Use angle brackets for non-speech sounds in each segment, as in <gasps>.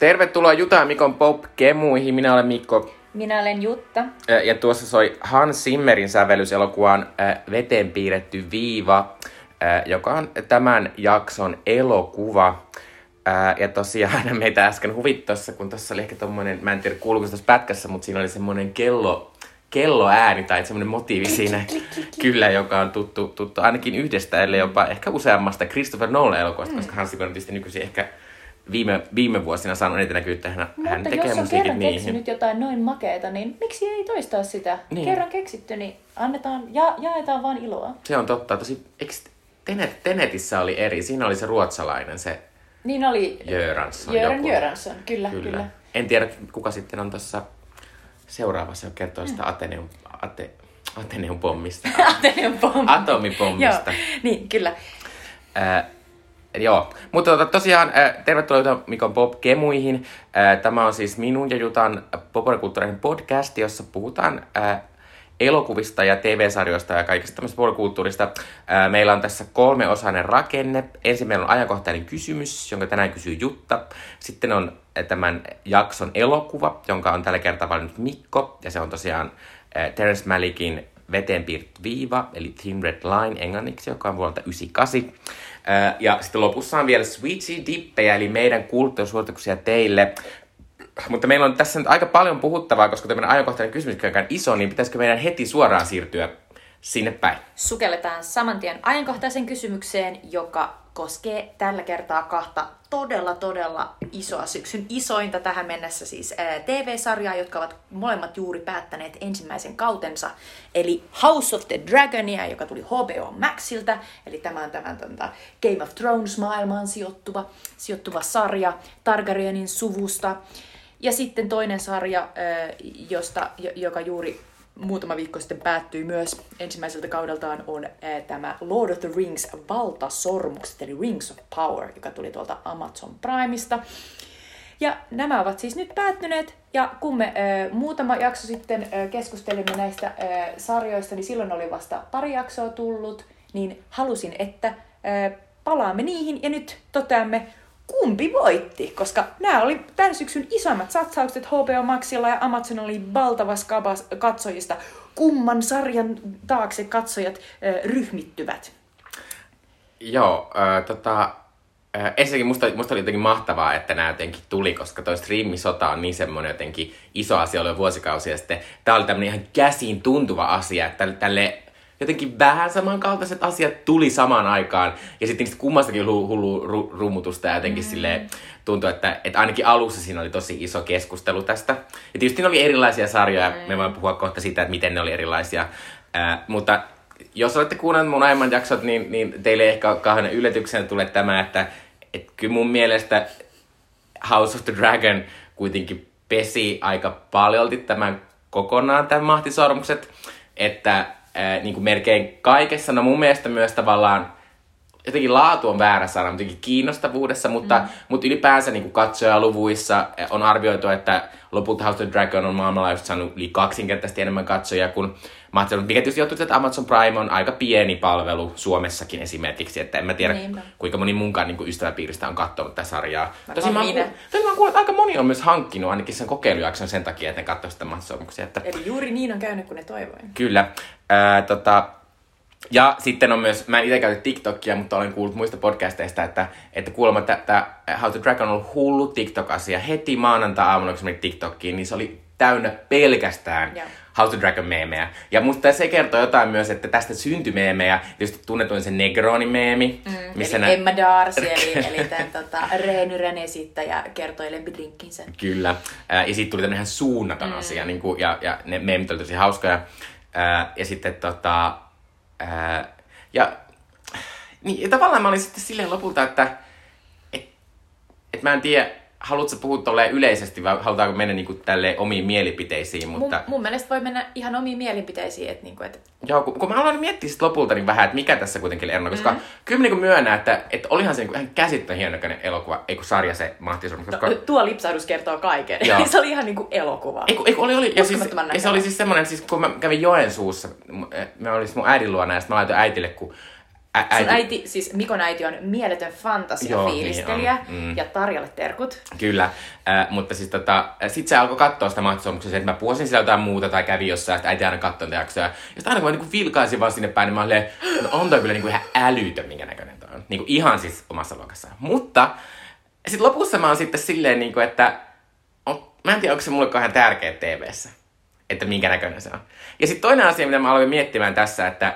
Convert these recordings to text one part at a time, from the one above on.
Tervetuloa Juta ja Mikon Pop-kemuihin. Minä olen Mikko. Minä olen Jutta. Ja tuossa soi Hans Zimmerin sävellyselokuvaan Veteen piirretty viiva, joka on tämän jakson elokuva. Ja tosiaan <laughs> meitä äsken huvittassa, kun tuossa oli ehkä tommonen, mä en tiedä kuuluuko tuossa pätkässä, mutta siinä oli semmoinen kello, kelloääni tai semmoinen motiivi siinä, kyllä, joka on tuttu, tuttu ainakin yhdestä, ellei jopa ehkä useammasta Christopher Nolan elokuvasta, koska Hans Zimmer on tietysti nykyisin ehkä viime, viime vuosina saanut eniten näkyvyyttä, hän, hän Mutta tekee jos on kerran niihin. keksinyt jotain noin makeeta, niin miksi ei toistaa sitä? Niin. Kerran keksitty, niin annetaan, ja, jaetaan vaan iloa. Se on totta. Tosi, eikö Tenet, Tenetissä oli eri. Siinä oli se ruotsalainen, se Niin oli Göransson. Jöran joku. Göransson, kyllä, Kyllä. kyllä. En tiedä, kuka sitten on tuossa seuraavassa, joka kertoo Mm. sitä Ateneum, Ate, Ateneum pommista. <laughs> Ateneum pommi. Atomipommista. Joo, niin, kyllä. Ää, joo, mutta tota, tosiaan ää, tervetuloa Jutan Mikon Pop-kemuihin. Ää, tämä on siis minun ja Jutan populaarikulttuurinen podcast, jossa puhutaan ää, elokuvista ja TV-sarjoista ja kaikista tämmöistä populaarikulttuurista. Ää, meillä on tässä kolmeosainen rakenne. Ensin meillä on ajankohtainen kysymys, jonka tänään kysyy Jutta. Sitten on tämän jakson elokuva, jonka on tällä kertaa valinnut Mikko. Ja se on tosiaan Terence Malickin veteen viiva, eli Thin Red Line englanniksi, joka on vuodelta 98. Ja sitten lopussa on vielä Sweetie Dippejä, eli meidän kulttuurisuosituksia teille. Mutta meillä on tässä nyt aika paljon puhuttavaa, koska tämmöinen ajankohtainen kysymys on iso, niin pitäisikö meidän heti suoraan siirtyä sinne päin? Sukelletaan saman tien ajankohtaisen kysymykseen, joka koskee tällä kertaa kahta todella, todella isoa syksyn isointa tähän mennessä siis TV-sarjaa, jotka ovat molemmat juuri päättäneet ensimmäisen kautensa. Eli House of the Dragonia, joka tuli HBO Maxilta, eli tämä on tämän tonta Game of Thrones-maailmaan sijoittuva, sijoittuva sarja Targaryenin suvusta. Ja sitten toinen sarja, josta, jo- joka juuri muutama viikko sitten päättyi myös ensimmäiseltä kaudeltaan on ää, tämä Lord of the Rings valtasormukset, eli Rings of Power, joka tuli tuolta Amazon Primeista. Ja nämä ovat siis nyt päättyneet, ja kun me äh, muutama jakso sitten äh, keskustelimme näistä äh, sarjoista, niin silloin oli vasta pari jaksoa tullut, niin halusin, että äh, palaamme niihin, ja nyt toteamme, kumpi voitti, koska nämä oli tämän syksyn isoimmat satsaukset HBO Maxilla ja Amazon oli valtava skabas katsojista. Kumman sarjan taakse katsojat äh, ryhmittyvät? Joo, äh, tota, äh, ensinnäkin musta, musta oli jotenkin mahtavaa, että nämä jotenkin tuli, koska toi streamisota on niin semmoinen jotenkin iso asia ollut vuosikausia sitten. Tää oli tämmöinen ihan käsiin tuntuva asia, että tälle jotenkin vähän samankaltaiset asiat tuli samaan aikaan. Ja sitten niistä kummastakin oli hullu ru, rummutusta ja jotenkin mm. silleen tuntui, että, että ainakin alussa siinä oli tosi iso keskustelu tästä. Ja tietysti ne oli erilaisia sarjoja, mm. me voimme puhua kohta siitä, että miten ne oli erilaisia. Äh, mutta jos olette kuunnelleet mun aiemman jaksot, niin, niin teille ei ehkä kauhean yllätyksenä tule tämä, että et kyllä mun mielestä House of the Dragon kuitenkin pesi aika paljolti tämän kokonaan tämän mahtisormukset, että ää, niin kuin melkein kaikessa, no mun mielestä myös tavallaan jotenkin laatu on väärä sana, mutta jotenkin kiinnostavuudessa, mutta, mm. mutta ylipäänsä niin katsojaluvuissa on arvioitu, että lopulta House of the Dragon on maailmanlaajuisesti saanut yli kaksinkertaisesti enemmän katsojia kuin Amazon, mikä tietysti johtuu, että Amazon Prime on aika pieni palvelu Suomessakin esimerkiksi, että en mä tiedä Niinpä. kuinka moni munkaan niin kuin ystäväpiiristä on katsonut tätä sarjaa. Tosin mä, minä. tosin mä kuullut, että aika moni on myös hankkinut ainakin sen kokeilujakson sen takia, että ne katsoo sitä. Että Eli juuri niin on käynyt, kun ne toivoin. Kyllä. Ää, tota, ja sitten on myös, mä en itse käytä TikTokia, mutta olen kuullut muista podcasteista, että, että kuulemma että, että How to Dragon on ollut hullu TikTok-asia. Heti maanantai-aamuna, kun se meni TikTokiin, niin se oli täynnä pelkästään Joo. How to Dragon meemejä. Ja musta se kertoo jotain myös, että tästä syntyi meemejä. Tietysti tunnetuin se Negroni-meemi. Mm, eli nä- Emma Darcy, eli, <laughs> eli tämän tota, Reeny esittäjä kertoi lempidrinkkinsä. Kyllä. Ja siitä tuli tämmöinen ihan suunnaton mm. asia. Niin kuin, ja, ja ne meemit oli tosi hauskoja. Ää, ja sitten tota... Ää, ja, niin, ja tavallaan mä olin sitten silleen lopulta, että et, et mä en tiedä, haluatko puhua tolleen yleisesti vai halutaanko mennä niinku tälleen omiin mielipiteisiin, mutta... Mun, mun mielestä voi mennä ihan omiin mielipiteisiin, että niinku, et, Joo, kun, kun mä aloin miettiä sit lopulta niin vähän, että mikä tässä kuitenkin oli erona, koska mm. kyllä mä niin myönnän, että, että olihan se niin ihan käsittämätön hienonäköinen elokuva, ei kun sarja se Mahtisormus, koska... no, tuo lipsahdus kertoo kaiken. Joo. <laughs> se oli ihan niinku elokuva. Eiku, eiku, oli, oli. Ja, siis, ja se oli siis semmoinen, siis kun mä kävin Joensuussa, mä olin siis mun äidin luona ja sitten mä laitoin äitille, kun Ä- Sun äiti, siis Mikon äiti on mieletön fantasiafiilistelijä Joo, niin. Mm. ja Tarjalle terkut. Kyllä, äh, mutta siis tota, sit se alkoi katsoa sitä mahtosomuksia, että mä puhuisin sillä jotain muuta tai kävi jossain, että äiti aina katsoi niitä jaksoja. Ja sitten aina kun mä niinku vilkaisin vaan sinne päin, niin mä olin, no on toi kyllä niinku ihan älytön, minkä näköinen toi on. Niinku ihan siis omassa luokassaan. Mutta sitten lopussa mä oon sitten silleen, niinku, että on, mä en tiedä, onko se mulle kauhean tärkeä TVssä, että minkä näköinen se on. Ja sitten toinen asia, mitä mä aloin miettimään tässä, että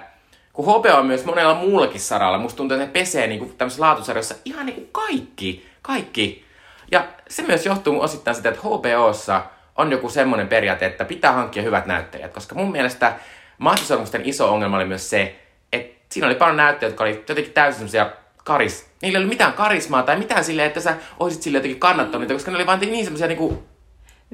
kun HBO on myös monella muullakin saralla, musta tuntuu, että ne pesee niinku tämmöisessä laatusarjassa ihan niinku kaikki, kaikki. Ja se myös johtuu osittain sitä, että HBOssa on joku semmoinen periaate, että pitää hankkia hyvät näyttelijät, koska mun mielestä Mahtisormusten iso ongelma oli myös se, että siinä oli paljon näyttelijöitä, jotka oli jotenkin täysin semmoisia karis... Niillä ei ollut mitään karismaa tai mitään silleen, että sä olisit sille jotenkin kannattanut koska ne oli vaan niin semmoisia niinku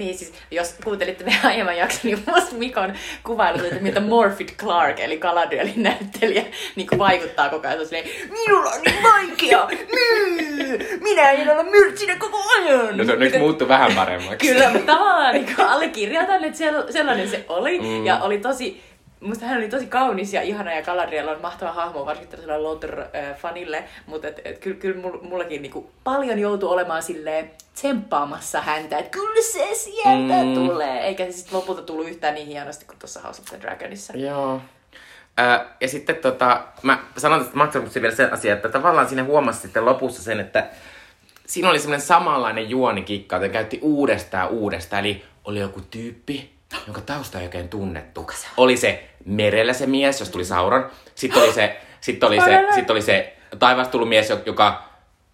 Niin siis, jos kuuntelitte meidän aiemman jakson, niin musta Mikon kuvailut, että miltä Morphy Clark, eli Galadrielin näyttelijä, niin kuin vaikuttaa koko ajan. Silleen, minulla on niin vaikea, myy, minä en ole myrtsinä koko ajan. No se on nyt muuttu vähän paremmaksi. Kyllä, mutta tavallaan niin allekirjoitan, että sell- sellainen se oli. Mm. Ja oli tosi, musta hän oli tosi kaunis ja ihana ja Galadriel on mahtava hahmo, varsinkin tällaiselle Lothar-fanille. Mutta et, et, kyllä, mul- mullakin niinku paljon joutuu olemaan silleen tsemppaamassa häntä, että kyllä se sieltä mm. tulee. Eikä se sitten lopulta tullut yhtään niin hienosti kuin tuossa House of the Dragonissa. Joo. Ö, ja sitten tota, mä sanon tästä Maximosta vielä sen asian, että tavallaan siinä huomasi sitten lopussa sen, että siinä oli semmoinen samanlainen juonikikka, jota käytti uudestaan uudestaan. Eli oli joku tyyppi, jonka tausta ei oikein tunnettu. Oli se merellä se mies, jos tuli Sauron. Sitten oli se, sitten oli se, sitten oli se taivaasta tullut mies, joka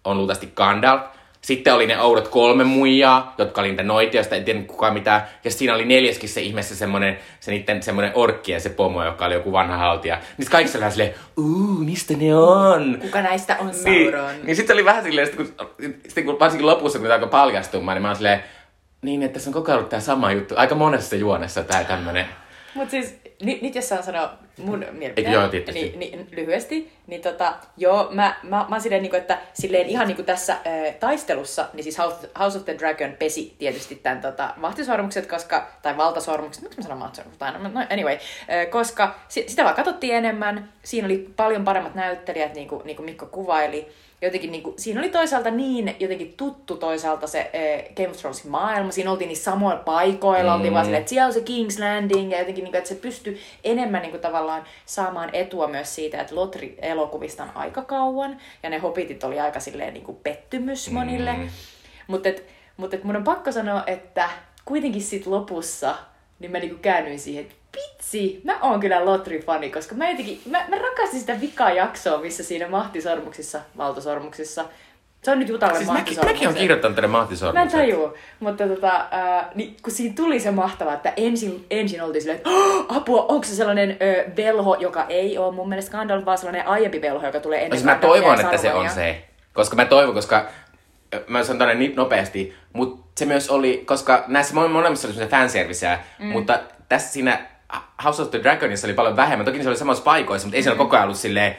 on luultavasti Gandalf. Sitten oli ne oudot kolme muijaa, jotka oli niitä noita, joista ei tiennyt kukaan mitään. Ja sitten siinä oli neljäskin se ihmeessä semmonen, se niitten semmonen orkki ja se pomo, joka oli joku vanha haltija. Niin kaikissa oli vähän silleen, uuu, mistä ne on? Kuka näistä on Niin, Sauron? niin sitten oli vähän silleen, sit kun, sit kun varsinkin lopussa, kun tämä alkoi paljastumaan, niin mä oon silleen, niin, että tässä on koko ajan ollut tää sama juttu. Aika monessa juonessa tää tämmönen. Mutta siis, ni, nyt jos saan sanoa mun mielipiteen, Joo, tietysti. niin, niin, lyhyesti, niin tota, joo, mä, mä, mä oon silleen, niin kuin, että silleen ihan niin kuin tässä äh, taistelussa, niin siis House, House of the Dragon pesi tietysti tämän tota, vahtisormukset, koska, tai valtasormukset, miksi mä sanon vahtisormukset aina, no anyway, äh, koska si, sitä vaan katsottiin enemmän, siinä oli paljon paremmat näyttelijät, niin kuin, niin kuin Mikko kuvaili, jotenkin niin kuin, siinä oli toisaalta niin jotenkin tuttu toisaalta se äh, Game of Thronesin maailma, siinä oltiin niin samoilla paikoilla, mm. oltiin vaan silleen, että siellä on se King's Landing, ja jotenkin, niin kuin, että se pystyi enemmän niin kuin, tavallaan saamaan etua myös siitä, että Lotri-elokuvista on aika kauan, ja ne Hobbitit oli aika silleen niin kuin pettymys monille. Mm. Mutta et, mut et mun on pakko sanoa, että kuitenkin sit lopussa, niin mä niinku käännyin siihen, että vitsi, mä oon kyllä Lotri-fani, koska mä jotenkin, mä, mä rakastin sitä vikaa jaksoa, missä siinä mahtisormuksissa, valtasormuksissa, se on nyt Jutalle Siis mäkin, mahtisormukset. mäkin on kirjoittanut tänne Mä en mahtisormukset. tajua, mutta tota, ää, niin, kun siinä tuli se mahtava, että ensin, ensin oltiin silleen, että "Oh, apua, onko se sellainen ö, velho, joka ei ole mun mielestä Gandalf, vaan sellainen aiempi velho, joka tulee ennen Siis mä toivon, että se on se. Koska mä toivon, koska mä sanon tänne niin nopeasti, mutta se myös oli, koska näissä mo- molemmissa oli semmoisia fanserviceä, mm. mutta tässä siinä House of the Dragonissa oli paljon vähemmän. Toki se oli samassa paikoissa, mutta ei Mm. siellä koko ajan ollut silleen,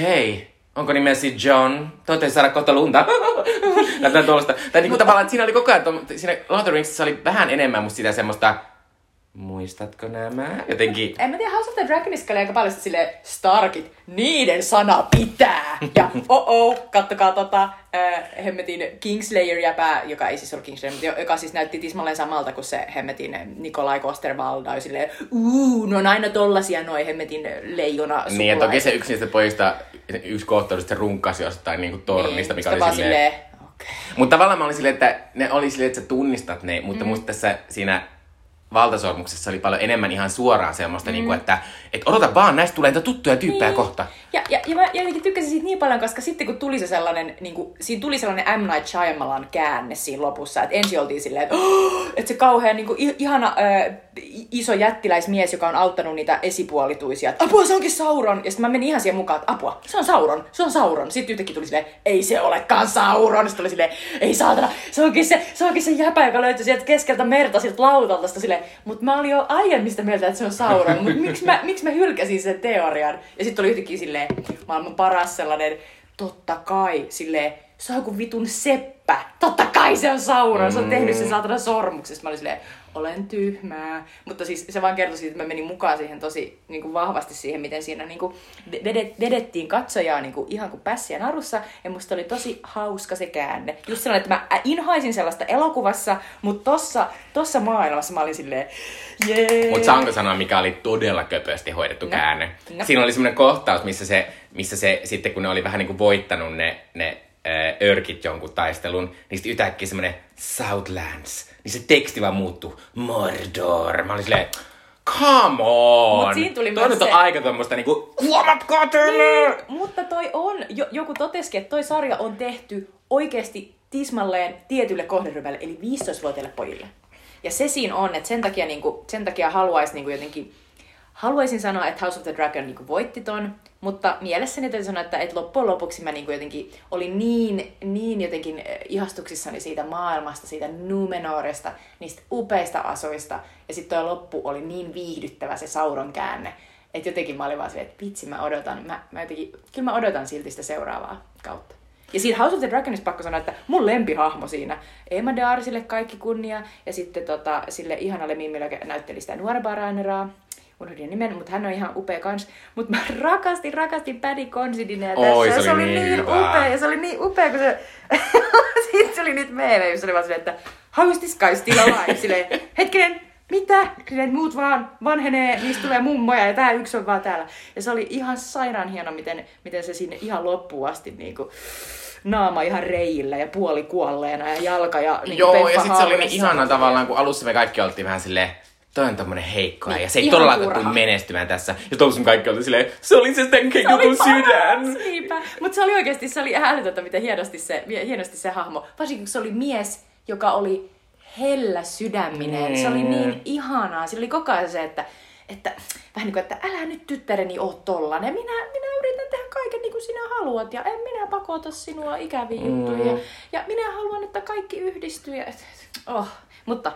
hei, onko nimesi John? Toivottavasti saada kohta lunta. <laughs> Tuollaista. Tai niinku tavallaan, että siinä oli koko ajan, siinä Lord of the Ringsissa oli vähän enemmän musta sitä semmoista, muistatko nämä? Jotenkin, En mä tiedä, House of the Dragonissa oli aika paljon silleen, Starkit, niiden sana pitää. Ja <laughs> oh oh, kattokaa tota, äh, hemmetin Kingslayer-jäpää, joka ei siis ollut Kingslayer, mutta jo- joka siis näytti tismalleen samalta kuin se hemmetin Nikolai Kostervalda, silleen, uu, no on aina tollasia noi hemmetin leijona Niin, ja toki se yksi niistä pojista, yksi kohta oli, että se runkkasi jostain niinku tornista, mikä sitä oli silleen... silleen, okei. Mutta tavallaan mä olin silleen, että ne oli silleen, että sä tunnistat ne, mutta mm. musta tässä siinä valtasormuksessa oli paljon enemmän ihan suoraan semmoista, mm. niin kuin, että et odota vaan, näistä tulee niitä tuttuja tyyppejä Niin. kohta. Ja, ja, ja mä jotenkin tykkäsin siitä niin paljon, koska sitten kun tuli se sellainen, niin kuin, siinä tuli sellainen M. Night Shyamalan käänne siinä lopussa, että ensin oltiin silleen, että, oh, <gasps> että se kauhean niin kuin, ihana iso jättiläismies, joka on auttanut niitä esipuolituisia, että apua se onkin Sauron, ja sitten mä menin ihan siihen mukaan, että apua, se on Sauron, se on Sauron. Sitten yhtäkkiä tuli silleen, ei se olekaan Sauron, sitten tuli silleen, ei saatana, se onkin se, se, onkin se jäpä, joka löytyi sieltä keskeltä merta, sieltä lautalta, Sitten silleen, mutta mä olin jo aiemmin sitä mieltä, että se on Sauron, mutta miksi mä, miksi mä hylkäsin sen teorian? Ja sitten oli yhtäkkiä silleen, maailman paras sellainen, totta kai, silleen, se on joku vitun seppä. Totta kai se on Sauron, se on tehnyt sen saatana sormuksesta. Mä olin silleen, olen tyhmää. Mutta siis se vaan kertoi siitä, että mä menin mukaan siihen tosi niin kuin vahvasti siihen, miten siinä niin kuin vedet, vedettiin katsojaa niin kuin, ihan kuin pässiä narussa. Ja musta oli tosi hauska se käänne. Just sellainen, että mä inhaisin sellaista elokuvassa, mutta tossa, tossa maailmassa mä olin silleen, jee. Mutta saanko sanoa, mikä oli todella köpösti hoidettu No. käänne? No. Siinä oli semmoinen kohtaus, missä se, missä se sitten kun ne oli vähän niin kuin voittanut ne, ne örkit jonkun taistelun, niin sitten yhtäkkiä semmoinen Southlands, niin se teksti vaan muuttui Mordor. Mä olin silleen, come on! Mut siinä tuli Toi nyt on se- aika tuommoista niinku, huomatkaa teille! Mutta toi on, jo, joku totesikin, että toi sarja on tehty oikeasti tismalleen tietylle kohderyhmälle, eli 15-vuotiaille pojille. Ja se siinä on, että sen takia, niin kuin, sen takia haluaisi niin kuin jotenkin, haluaisin sanoa, että House of the Dragon niin voitti ton, mutta mielessäni täytyy sanoa, että, että loppujen lopuksi mä niin jotenkin olin niin, niin jotenkin eh, ihastuksissani siitä maailmasta, siitä Numenoresta, niistä upeista asuista, ja sitten toi loppu oli niin viihdyttävä se Sauron käänne, että jotenkin mä olin vaan silleen, että vitsi mä odotan, mä, mä jotenkin, kyllä mä odotan silti sitä seuraavaa kautta. Ja siinä House of the Dragonissa pakko sanoa, että mun lempihahmo siinä, Emma Darsille kaikki kunnia, ja sitten tota, sille ihanalle Mimmille, joka näytteli sitä nuorempaa Raineraa, unohdin nimen, mutta hän on ihan upea kans. Mutta mä rakastin, rakastin Paddy Considinea tässä. Oi, se oli se oli niin niin upea, ja se oli niin upea, kun se... <laughs> Sitten se oli niitä meemejä, jossa oli vaan silleen, että how is this guy still alive? Silleen, hetkinen, mitä? Silleen, muut vaan vanhenee, niistä tulee mummoja ja tää yksi on vaan täällä. Ja se oli ihan sairaan hieno, miten, miten se sinne ihan loppuun asti niinku, naama ihan reijillä ja puoli kuolleena ja jalka ja niin Joo, ja sitten se oli niin ihana tavallaan, kun alussa me kaikki oltiin vähän silleen, toi on tommonen heikko ja se ei todellakaan tule menestymään tässä. Ja me kaikki oltiin silleen, se oli se oli joku sydän. Niinpä. Mutta se oli oikeasti, se oli älytöntä, miten hienosti se, hienosti se hahmo. Varsinkin kun se oli mies, joka oli hellä sydäminen. Se oli niin ihanaa. Siinä oli koko ajan se, että, että vähän niin kuin, että älä nyt tyttäreni oo tollanen. Minä, minä yritän tehdä kaiken niin kuin sinä haluat ja en minä pakota sinua ikäviin Mm. juttuihin. Ja, minä haluan, että kaikki yhdistyy. Ja, oh. Mutta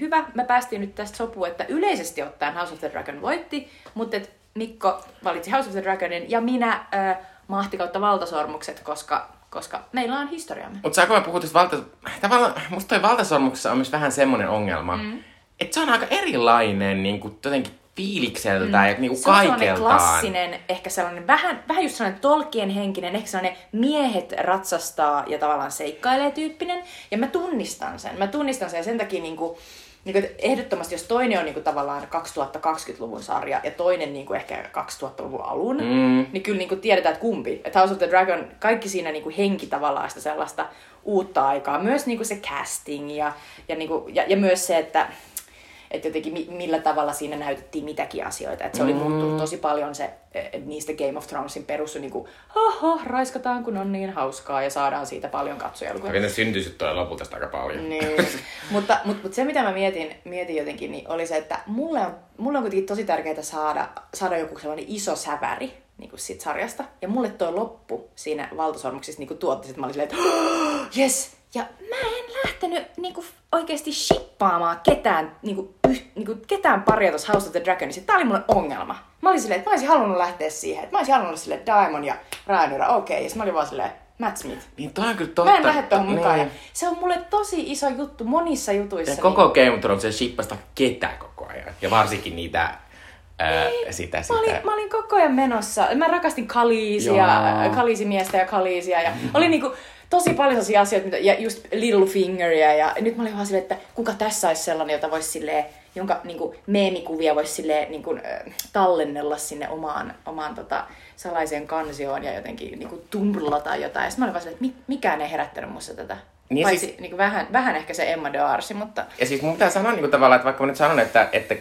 hyvä, me päästiin nyt tästä sopuun, että yleisesti ottaen House of the Dragon voitti, mutta et Mikko valitsi House of the Dragonin ja minä ö, mahti kautta valtasormukset, koska, koska meillä on historiamme. Mutta saanko mä puhua tästä valta... Tavallaan musta toi valtasormuksessa on myös vähän semmonen ongelma, mm. että se on aika erilainen niin kuin, jotenkin fiilikseltä mm. ja niin kuin Se on sellainen kaikeltaan. klassinen, ehkä sellainen vähän, vähän just sellainen tolkien henkinen, ehkä sellainen miehet ratsastaa ja tavallaan seikkailee tyyppinen. Ja mä tunnistan sen. Mä tunnistan sen ja sen takia niinku, niinku, ehdottomasti, jos toinen on niinku tavallaan 2020-luvun sarja ja toinen niinku ehkä 2000-luvun alun, Mm. niin kyllä niinku tiedetään, että kumpi. Että House of the Dragon, kaikki siinä niinku henki tavallaan sitä sellaista uutta aikaa. Myös niinku se casting ja, ja, niinku, ja, ja myös se, että että jotenkin mi- millä tavalla siinä näytettiin mitäkin asioita. Että se oli muuttunut tosi paljon se, eh, niistä Game of Thronesin perus, niin kuin, haha, raiskataan kun on niin hauskaa ja saadaan siitä paljon katsojalukuja. Oikein ne syntyy toi lopulta aika paljon. Niin. <laughs> mutta, mutta, mutta se, mitä mä mietin, mietin jotenkin, niin oli se, että mulle on, mulle on kuitenkin tosi tärkeää saada, saada joku sellainen iso säväri niin kuin siitä sarjasta. Ja mulle toi loppu siinä valtasormuksissa niin kuin tuotti, että mä olin silleen, että yes! Ja mä en lähtenyt niin kuin oikeasti shippaamaan ketään, niin kuin, yh, niin kuin, ketään paria tuossa House of the Dragonissa. Tää oli mulle ongelma. Mä olin silleen, että mä olisin halunnut lähteä siihen. Että mä olisin halunnut sille Diamond ja Rhaenyra, okei. Okay. Ja mä olin vaan silleen, Matt Smith. Niin toi on kyllä totta. Mä en lähde tuohon mukaan. Niin. Se on mulle tosi iso juttu monissa jutuissa. Ja koko Game of Thrones se shippasta ketään koko ajan. Ja varsinkin niitä, ää, sitä, sitä. Mä olin, mä olin koko ajan menossa. Mä rakastin Kaliisia, Joo. Kaliisimiestä ja Kaliisia. Ja oli niinku tosi paljon sellaisia asioita, mitä, ja just Littlefingeria. Ja nyt mä olin vaan silleen, että kuka tässä olisi sellainen, jota voisi silleen, jonka niinku, meemikuvia voisi silleen, niinku, äh, tallennella sinne omaan, omaan tota, salaiseen kansioon ja jotenkin niinku, tumblata jotain. Ja sitten mä olin vaan silleen, että mi- mikään ei herättänyt musta tätä. Niin Paitsi siis- niinku, vähän, vähän ehkä se Emma Darcy, mutta Ja siis mun pitää sanoa niin kuin tavallaan, että vaikka mä nyt sanon, että, että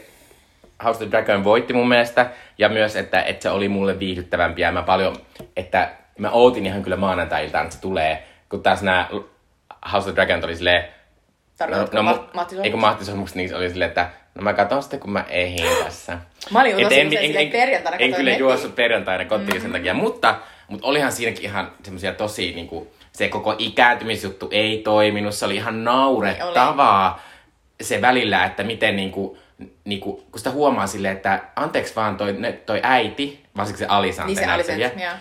House of the Dragon voitti mun mielestä, ja myös, että, että se oli mulle viihdyttävämpi, ja mä paljon, että mä ootin ihan kyllä maanantai-iltaan, että se tulee, kun taas nämä House of the Dragon oli silleen, tarkoitatko no, mu- Ma- Matti Ei kun Matti Sormukset, niin se oli silleen, että no mä katson sitten, kun mä ehin tässä. <laughs> Mä olin en, usein en, silleen en, perjantaina en kyllä heti. juossut perjantaina kotiin sen takia, mutta, mutta olihan siinäkin ihan semmoisia tosi, niin kuin, se koko ikääntymisjuttu ei toiminut, se oli ihan naurettavaa se välillä, että miten niin kuin, niin kuin, kun sitä huomaa silleen, että anteeksi vaan toi, ne- toi äiti, varsinkin se Alicante Niin se. Ää,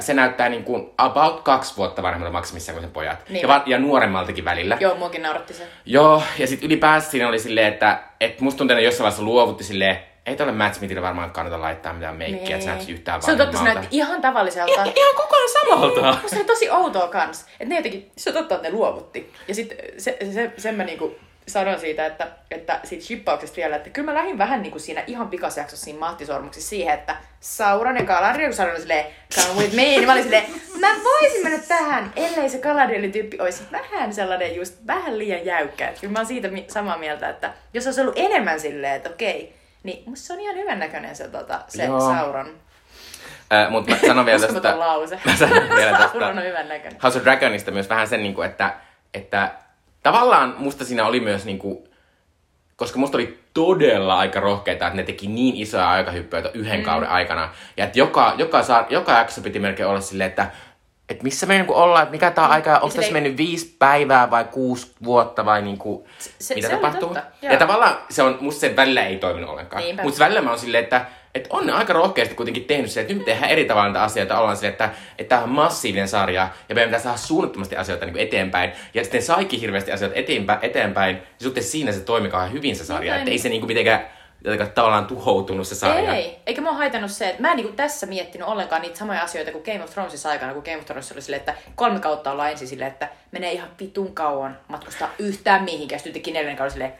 se näyttää niin kuin about kaksi vuotta vanhemmalta maksimissaan kuin sen pojat. Niin ja, va- ja nuoremmaltakin välillä. Joo, muakin nauratti se. Joo, ja sitten ylipäänsä siinä oli silleen, että, että musta tuntuu, että jossain vaiheessa luovutti silleen, ei tuolle Matt Smithille varmaan kannata laittaa mitään meikkiä, että se näyttäisi yhtään Se on totta, se näytti ihan tavalliselta. Ja, ihan koko ajan samalta. Musta oli tosi outoa kans. Että ne jotenkin, se on totta, että ne luovutti. Ja sitten se, se, sen mä niinku sanon siitä, että, että siitä shippauksesta vielä, että kyllä mä lähdin vähän niinku siinä ihan pikassa jaksossa siinä mahtisormuksessa siihen, että Sauron ja Galadriel, oli silleen, come with me, niin mä olin silleen, mä voisin mennä tähän, ellei se Galadrielin tyyppi olisi vähän sellainen just vähän liian jäykkä. Et Kyllä mä oon siitä samaa mieltä, että jos olisi ollut enemmän silleen, että okei, niin musta se on ihan hyvän näköinen se, tota, se Joo. Sauron. Äh, mutta mä sanon vielä <laughs> tästä... lause. <laughs> Mä sanon vielä tästä... Sauron on hyvän näköinen. House of Dragonista myös vähän sen, niin kuin, että, että tavallaan musta siinä oli myös, niin kuin, koska musta oli todella aika rohkeita, että ne teki niin isoja aikahyppyjä yhden mm. kauden aikana. Ja että joka, joka, saa, joka jakso piti melkein olla silleen, että että missä me niin ollaan, että mikä tämä aika, onko tässä ei- mennyt viisi päivää vai kuusi vuotta vai niin kuin, Se- mitä se tapahtuu. totta, ja joo. tavallaan se on, musta se välillä ei toiminut ollenkaan. Mutta välillä mä oon silleen, että että on ne aika rohkeasti kuitenkin tehnyt se, että nyt tehdään eri tavalla näitä asioita. Ollaan silleen, että, että tämä on massiivinen sarja ja meidän pitää saada suunnattomasti asioita niin kuin eteenpäin. Ja sitten saikin hirveästi asioita eteenpäin, eteenpäin ja sitten siinä se toimi kauhean hyvin se sarja. Niin, että ei niin. se niin kuin mitenkään jotenkin tavallaan tuhoutunut se sarja. Ei, eikä mua haitannut se, että mä en niinku tässä miettinyt ollenkaan niitä samoja asioita kuin Game of Thronesissa aikana, kun Game of Thrones oli silleen, että kolme kautta ollaan ensin silleen, että menee ihan vitun kauan matkustaa yhtään mihinkään. Sitten teki neljännen kauden silleen,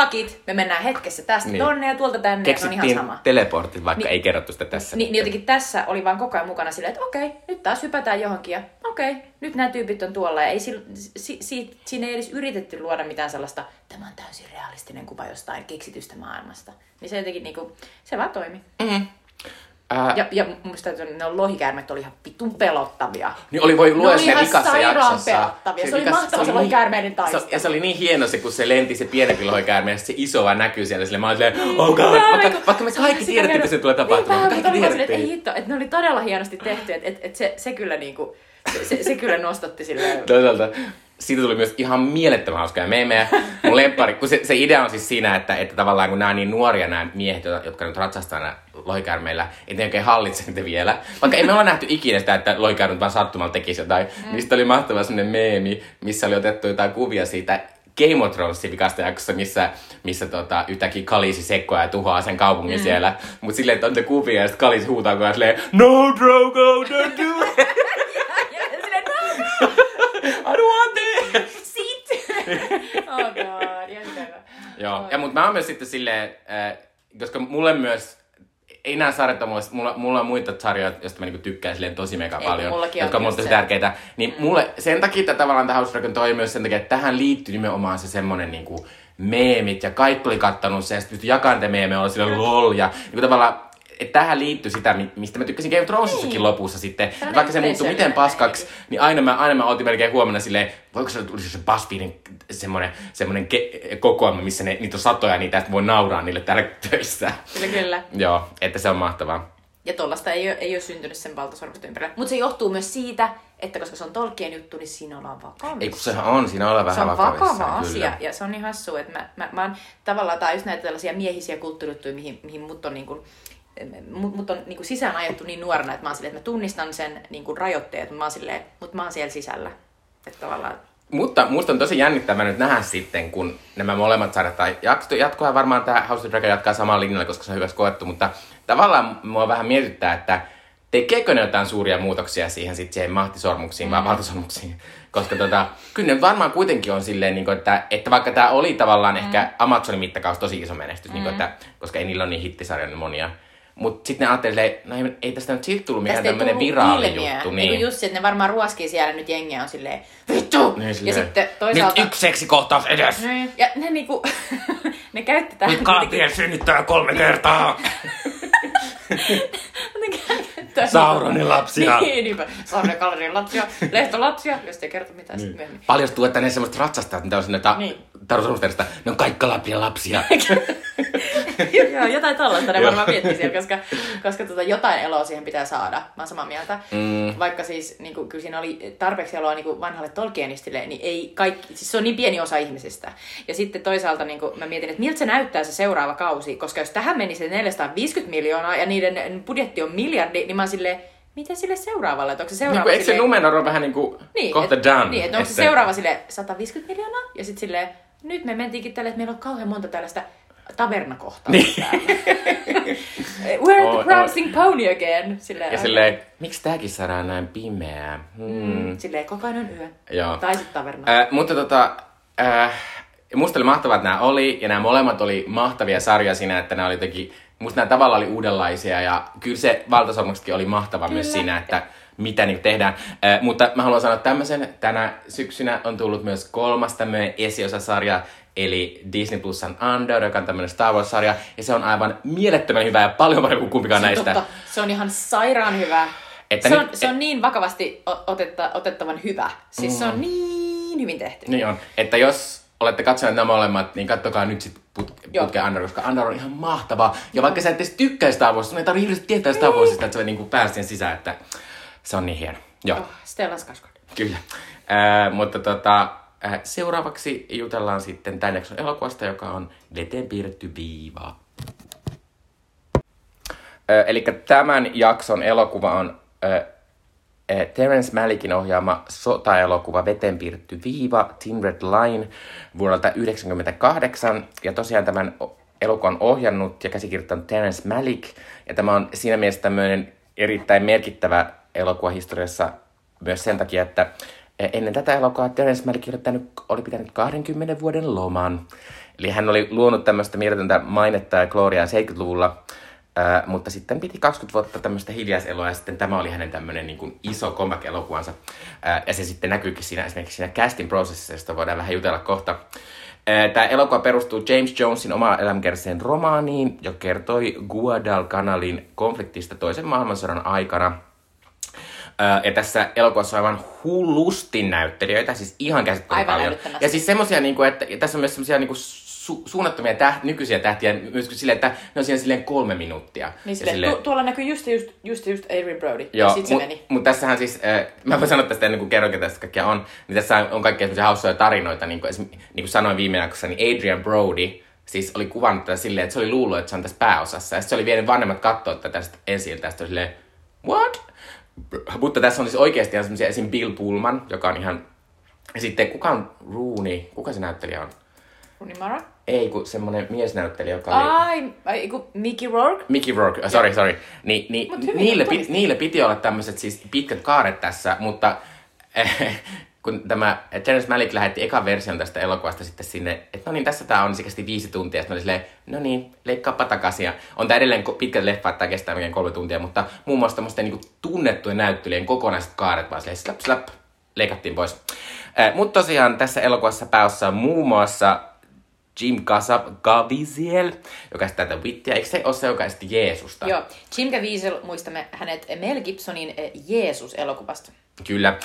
fuck it, me mennään hetkessä tästä Niin. tonne ja tuolta tänne, se on ihan Keksittiin sama. teleportit, vaikka Niin- ei kerrottu sitä tässä. Niin, niin jotenkin tässä oli vaan koko ajan mukana silleen, että okei, nyt taas hypätään johonkin ja okei, nyt nämä tyypit on tuolla. Ja ei si, si, si, siinä ei edes yritetty luoda mitään sellaista, tämä on täysin realistinen kuva jostain keksitystä maailmasta. Niin se jotenkin niinku, se vaan toimi. Mm. Ää, Ja, ja mun mielestä ne on lohikäärmet oli ihan vitun pelottavia. Niin oli voi lue ihan vikassa jaksossa. pelottavia. Se oli vikas- mahtava se oli lohikäärmeiden se, taistelu. ja se oli niin hieno se, kun se lenti se pienempi lohikäärme ja se iso vaan näkyy siellä. Sille mä olin silleen, oh god, vaikka, niinku- vaikka me kaikki tiedettiin, että se tulee tapahtumaan. Niin, kaikki silleen, että ei tiedettiin. hitto, että ne oli todella hienosti tehty, että et, et se, se kyllä niinku, se, se, kyllä nostatti silleen. Toisaalta siitä tuli myös ihan mielettömän hauskoja meemejä. Mun lemppari, kun se, se, idea on siis siinä, että, että tavallaan kun nämä on niin nuoria nämä miehet, jotka- nyt ratsastaa nämä lohikäärmeillä, että ne oikein hallitse niitä vielä. Vaikka ei me olla nähty ikinä sitä, että lohikäärmet vaan sattumalla tekisi jotain. Mm. Sitten oli mahtava semmoinen meemi, missä oli otettu jotain kuvia siitä Game of Thronesin vikasta jaksossa, missä, missä tota, yhtäkkiä Kalisi sekkoaa ja tuhoaa sen kaupungin mm. siellä. Mutta silleen, että on te kuvia ja sitten Kalisi huutaa koko ajan silleen, No Drogo, don't do it! <laughs> Ja silleen, no, I don't want it! sit! Oh god. Joo, Oi. ja mutta mä oon myös sitten silleen, äh, koska mulle myös, ei nämä sarjat ole mulle, mulla, mulla on muita sarjoja, joista mä niinku tykkään silleen tosi mega Ei, paljon, jotka on mulle tosi tärkeitä. Niin mm. mulle, sen takia tämä tavallaan tämä House Dragon toi myös sen takia, että tähän liittyy nimenomaan se semmonen niinku meemit, ja kaikki oli kattanut sen, ja sitten pystyi jakamaan te meemejä, oli silleen lol, ja niinku tavallaan, että tähän liittyy sitä, mi- mistä mä tykkäsin Game of Thronesissakin Niin. lopussa sitten. Tällainen vaikka se muuttui miten paskaksi, niin aina mä, aina mä oltiin melkein huomenna silleen, voiko se tulisi se BuzzFeedin semmonen, semmonen ke- kokoelma, missä ne, niitä on satoja niitä, että voi nauraa niille täällä töissä. Kyllä, kyllä. <laughs> Joo, että se on mahtavaa. Ja tollasta ei, ole- ei ole syntynyt sen valtasormut ympärillä. Mutta se johtuu myös siitä, että koska se on Tolkien juttu, niin siinä ollaan vakavissa. Ei kun sehän on, siinä ollaan se vähän on vakavissaan, vakava asia kyllä. ja se on niin hassua, että mä, mä, mä oon tavallaan, on just näitä tällaisia miehisiä kulttuurijuttuja, mihin, mihin mut on niin kuin, mut, mut on niin kuin sisään ajettu niin nuorena, että mä oon silleen, että mä tunnistan sen niin kuin rajoitteet, mutta mä oon silleen, mutta mä oon siellä sisällä. Että tavallaan, Mutta musta on tosi jännittävää nyt nähdä sitten, kun nämä molemmat sarjat, tai jatko- jatkoa varmaan tämä House of Dragon jatkaa samalla linjalla, koska se on hyväksi koettu, mutta tavallaan mua vähän mietittää, että tekeekö ne jotain suuria muutoksia siihen, sit siihen mahtisormuksiin, mm. vai valtasormuksiin, koska tota, kyllä ne varmaan kuitenkin on silleen, niin kuin, että, että vaikka tämä oli tavallaan mm. ehkä Amazonin mittakaus tosi iso menestys, mm. niin kuin, että, koska ei niillä ole niin hittisarjoja niin monia, mutta sitten ne ajattelee, no ei, ei tästä nyt siitä tullut mikään tämmöinen viraali ilmiö. juttu. Niin. Niin. just se, että ne varmaan ruoskii siellä nyt jengiä on silleen, vittu! Niin, ja silleen, sitten toisaalta... Nyt yksi seksikohtaus edes! Niin. Ja ne niinku, <laughs> ne käytetään... Nyt Galadriel synnyttää kolme kertaa! <laughs> Ne käytetään- Sauronin lapsia. <laughs> Niin, niinpä. Sauronin Galadrielin lapsia, lehtolapsia, jos ei kerto mitään niin. myöhemmin. Paljastuu, että ne semmoiset ratsastajat, mitä on sinne ta- Niin. Tarusormusterista, ne on kaikki lapia lapsia. <laughs> Joo, jotain tällaista ne varmaan miettii siellä, koska, koska tota, jotain eloa siihen pitää saada. Mä oon samaa mieltä. Mm. Vaikka siis niin kuin, kyllä siinä oli tarpeeksi eloa niin kuin vanhalle Tolkienistille, niin ei kaikki, siis se on niin pieni osa ihmisistä. Ja sitten toisaalta niin kuin, mä mietin, että miltä se näyttää se seuraava kausi, koska jos tähän meni se 450 miljoonaa ja niiden budjetti on miljardi, niin mä oon silleen, miten sille seuraavalle? Että onko se Niin seuraava kuin, eikö se silleen- numero ole vähän niin kuin niin, kohta et, done? Niin, että onko se seuraava sille 150 miljoonaa? Ja sitten sille nyt me mentiinkin tälle, että meillä on kauhean monta tällaista tavernakohtaa. Niin. <laughs> We're Oi, the prancing pony again. Silleen, Ja silleen, miksi tääkin saadaan näin pimeää? Hmm. Mm, silleen kokoinen yö. Joo. Tai sitten taverna. Äh, mutta tota, äh, musta oli mahtavaa, että nämä oli, ja nämä molemmat oli mahtavia sarjoja siinä, että nämä oli jotenkin, musta nämä tavalla oli uudenlaisia, ja kyllä se valtasormuksetkin oli mahtava myös Kyllä. siinä, että mitä niin tehdään. Äh, mutta mä haluan sanoa tämmöisen, tänä syksynä on tullut myös kolmas tämmöinen esiosasarja, eli Disney Plusan Under, joka on tämmöinen Star Wars-sarja, ja se on aivan mielettömän hyvä ja paljon parempi kuin kumpikaan Se näistä. Totta. Se on ihan sairaan hyvä. Että se, nyt- on, se on niin vakavasti otetta, otettavan hyvä. Siis mm. se on niin hyvin tehty. Niin on. Että jos olette katsoneet nämä molemmat, niin kattokaa nyt sit put- putkeen Andor, koska Andor on ihan mahtava. Ja vaikka sä et edes tykkää Star Warsista, sun ei tarvitse hirveästi tietää Star Warsista, että sä niin siihen sisään, että se on niin hieno. Joo, Oh, Stellan Skarsgård. kyllä. Äh, mutta tota, äh, seuraavaksi jutellaan sitten tämän jakson elokuvasta, joka on veteen piirretty viiva. Eli tämän jakson elokuva on ö, Terence Malickin ohjaama sotaelokuva Veteen piirretty viiva, Thin Red Line, vuodelta 1998. Ja tosiaan tämän elokuvan ohjannut ja käsikirjoittanut Terence Malick. Ja tämä on siinä mielessä tämmöinen erittäin merkittävä elokuva historiassa myös sen takia, että ennen tätä elokuvaa Terence Malick pitänyt, oli pitänyt 20 vuoden loman. Eli hän oli luonut tämmöistä mieletöntä mainetta ja gloriaa 70-luvulla, Ää, mutta sitten piti 20 vuotta tämmöistä hiljaiseloa ja sitten tämä oli hänen tämmöinen niin kuin iso comeback-elokuvansa. Ää, ja se sitten näkyykin siinä esimerkiksi siinä casting processissa, josta voidaan vähän jutella kohta. Tämä elokuva perustuu James Jonesin oma elämänkerralliseen romaaniin, joka kertoi Guadalcanalin konfliktista toisen maailmansodan aikana. Ja tässä elokuvassa on aivan hullusti näyttelijöitä, siis ihan käsittämättömän Aivan paljon. Ja siis semmosia, niinku, että ja tässä on myös semmosia niinku, su- suunnattomia täht- nykyisiä tähtiä, myös silleen, että ne on siinä silleen kolme minuuttia. Niin silleen, silleen- tu- tuolla näkyy just just, just, just Adrian Brody. Joo, ja sit se mut, meni. mut tässähän siis, äh, mä voin sanoa tästä ennen kuin kerron, ketä tästä kaikkea on, niin tässä on, kaikkea semmoisia hauskoja tarinoita, niin kuin, esim, niin kuin sanoin viime jaksossa, niin Adrian Brody siis oli kuvannut tätä silleen, että se oli luullut, että se on tässä pääosassa, ja sitten se oli vienyt vanhemmat katsoa tätä ensin, tästä silleen, what? Mutta tässä on siis oikeasti ihan semmoisia, esim. Bill Pullman, joka on ihan, ja sitten kuka on Rooney, kuka se näyttelijä on? Rooney Mara? Ei, kun semmonen miesnäyttelijä, joka oli... Ai, ai kun Mickey Rourke? Mickey Rourke, uh, sorry, sorry. Ni, ni, niille, pit, tunnistit. niille piti olla tämmöiset siis pitkät kaaret tässä, mutta <laughs> kun tämä Terence Malick lähetti ekan version tästä elokuvasta sitten sinne, että no niin, tässä tää on, kesti viisi tuntia. Sitten silleen, no niin, leikkaappa takaisin. Ja on tää edelleen pitkät leffa, että tää kestää melkein kolme tuntia, mutta muun muassa tämmöisten niin tunnettujen näyttelijän kokonaiset kaaret vaan silleen slap slap, leikattiin pois. Eh, mutta tosiaan tässä elokuvassa pääossa muun muassa Jim Caviezel, joka esittää tätä Wittiä. Eikö se ole se, joka esitti Jeesusta? Joo, Jim Caviezel, muistamme hänet Mel Gibsonin eh, Jeesus-elokuvasta. Kyllä. Äh,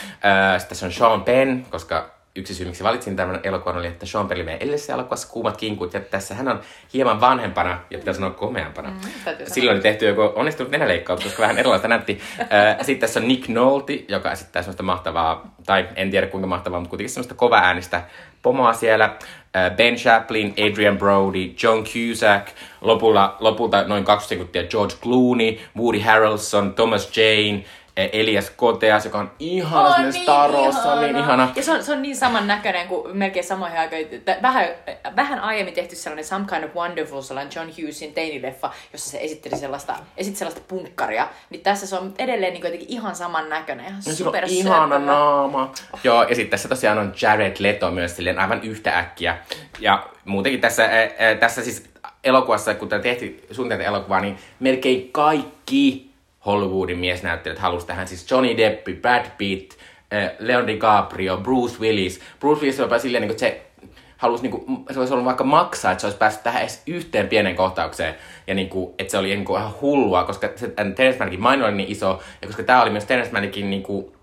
sitten tässä on Sean Penn, koska yksi syy, miksi valitsin tämän elokuvan, oli, että Sean Penn oli meidän edellisessä elokuvassa Kuumat kinkut, ja tässä hän on hieman vanhempana, ja pitää sanoa komeampana. Mm. Silloin oli tehty joku onnistunut nenäleikkaus, koska vähän erilaista näytti. Äh, sitten tässä on Nick Nolte, joka esittää semmoista mahtavaa, tai en tiedä kuinka mahtavaa, mutta kuitenkin semmoista kova äänistä pomoa siellä. Äh, Ben Chaplin, Adrian Brody, John Cusack, lopulla, lopulta noin 20 sekuntia George Clooney, Woody Harrelson, Thomas Jane, Elias Koteas, joka on ihana On semmoinen Star Wars, se on niin ihana. Ja se on, se on niin saman näköinen kuin melkein samoihin aikoihin. Vähän, vähän aiemmin tehty sellainen Some Kind of Wonderful, sellainen John Hughesin teinileffa, jossa se esitteli sellaista, esitti sellaista punkkaria. Niin tässä se on edelleen niin jotenkin ihan saman näköinen. Ihan Ja sillä on super ihana naama. Joo, ja sitten tässä tosiaan on Jared Leto myös silleen aivan yhtä äkkiä. Ja muutenkin tässä, ää, ää, tässä siis elokuvassa, kun tämä tehtiin suunnitelta elokuvaa, niin melkein kaikki Hollywoodin miesnäyttelijät halusi tähän. Siis Johnny Depp, Brad Pitt, ää, Leon DiCaprio, Bruce Willis. Bruce Willis jopa silleen, niin kuin, että se halusi, niin kuin, se olisi ollut vaikka maksaa, että se olisi päässyt tähän edes yhteen pienen kohtaukseen. Ja niin kuin, että se oli niin kuin, ihan hullua, koska se, Terence Malickin maino oli niin iso. Ja koska tämä oli myös Terence Malickin niin kuin,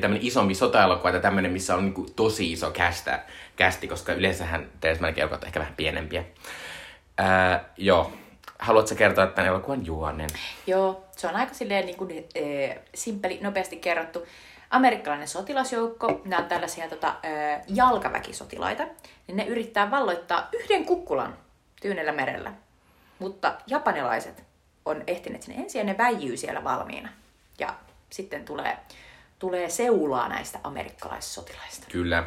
tämmöinen isompi sotaelokuva ja tämmöinen, missä on niinku tosi iso kästä, kästi, koska yleensähän Terence Malickin elokuvat ehkä vähän pienempiä. Ää, joo. Haluatko kertoa tämän elokuvan juonen? Joo, se on aika silleen niin kuin, äh, simppeli, nopeasti kerrottu. Amerikkalainen sotilasjoukko, nämä on tällaisia tota, äh, jalkaväkisotilaita, niin ne yrittää valloittaa yhden kukkulan Tyynellä merellä. Mutta japanilaiset on ehtineet sinne ensin ja ne väijyy siellä valmiina. ja sitten tulee, tulee seulaa näistä amerikkalaissotilaista. Kyllä.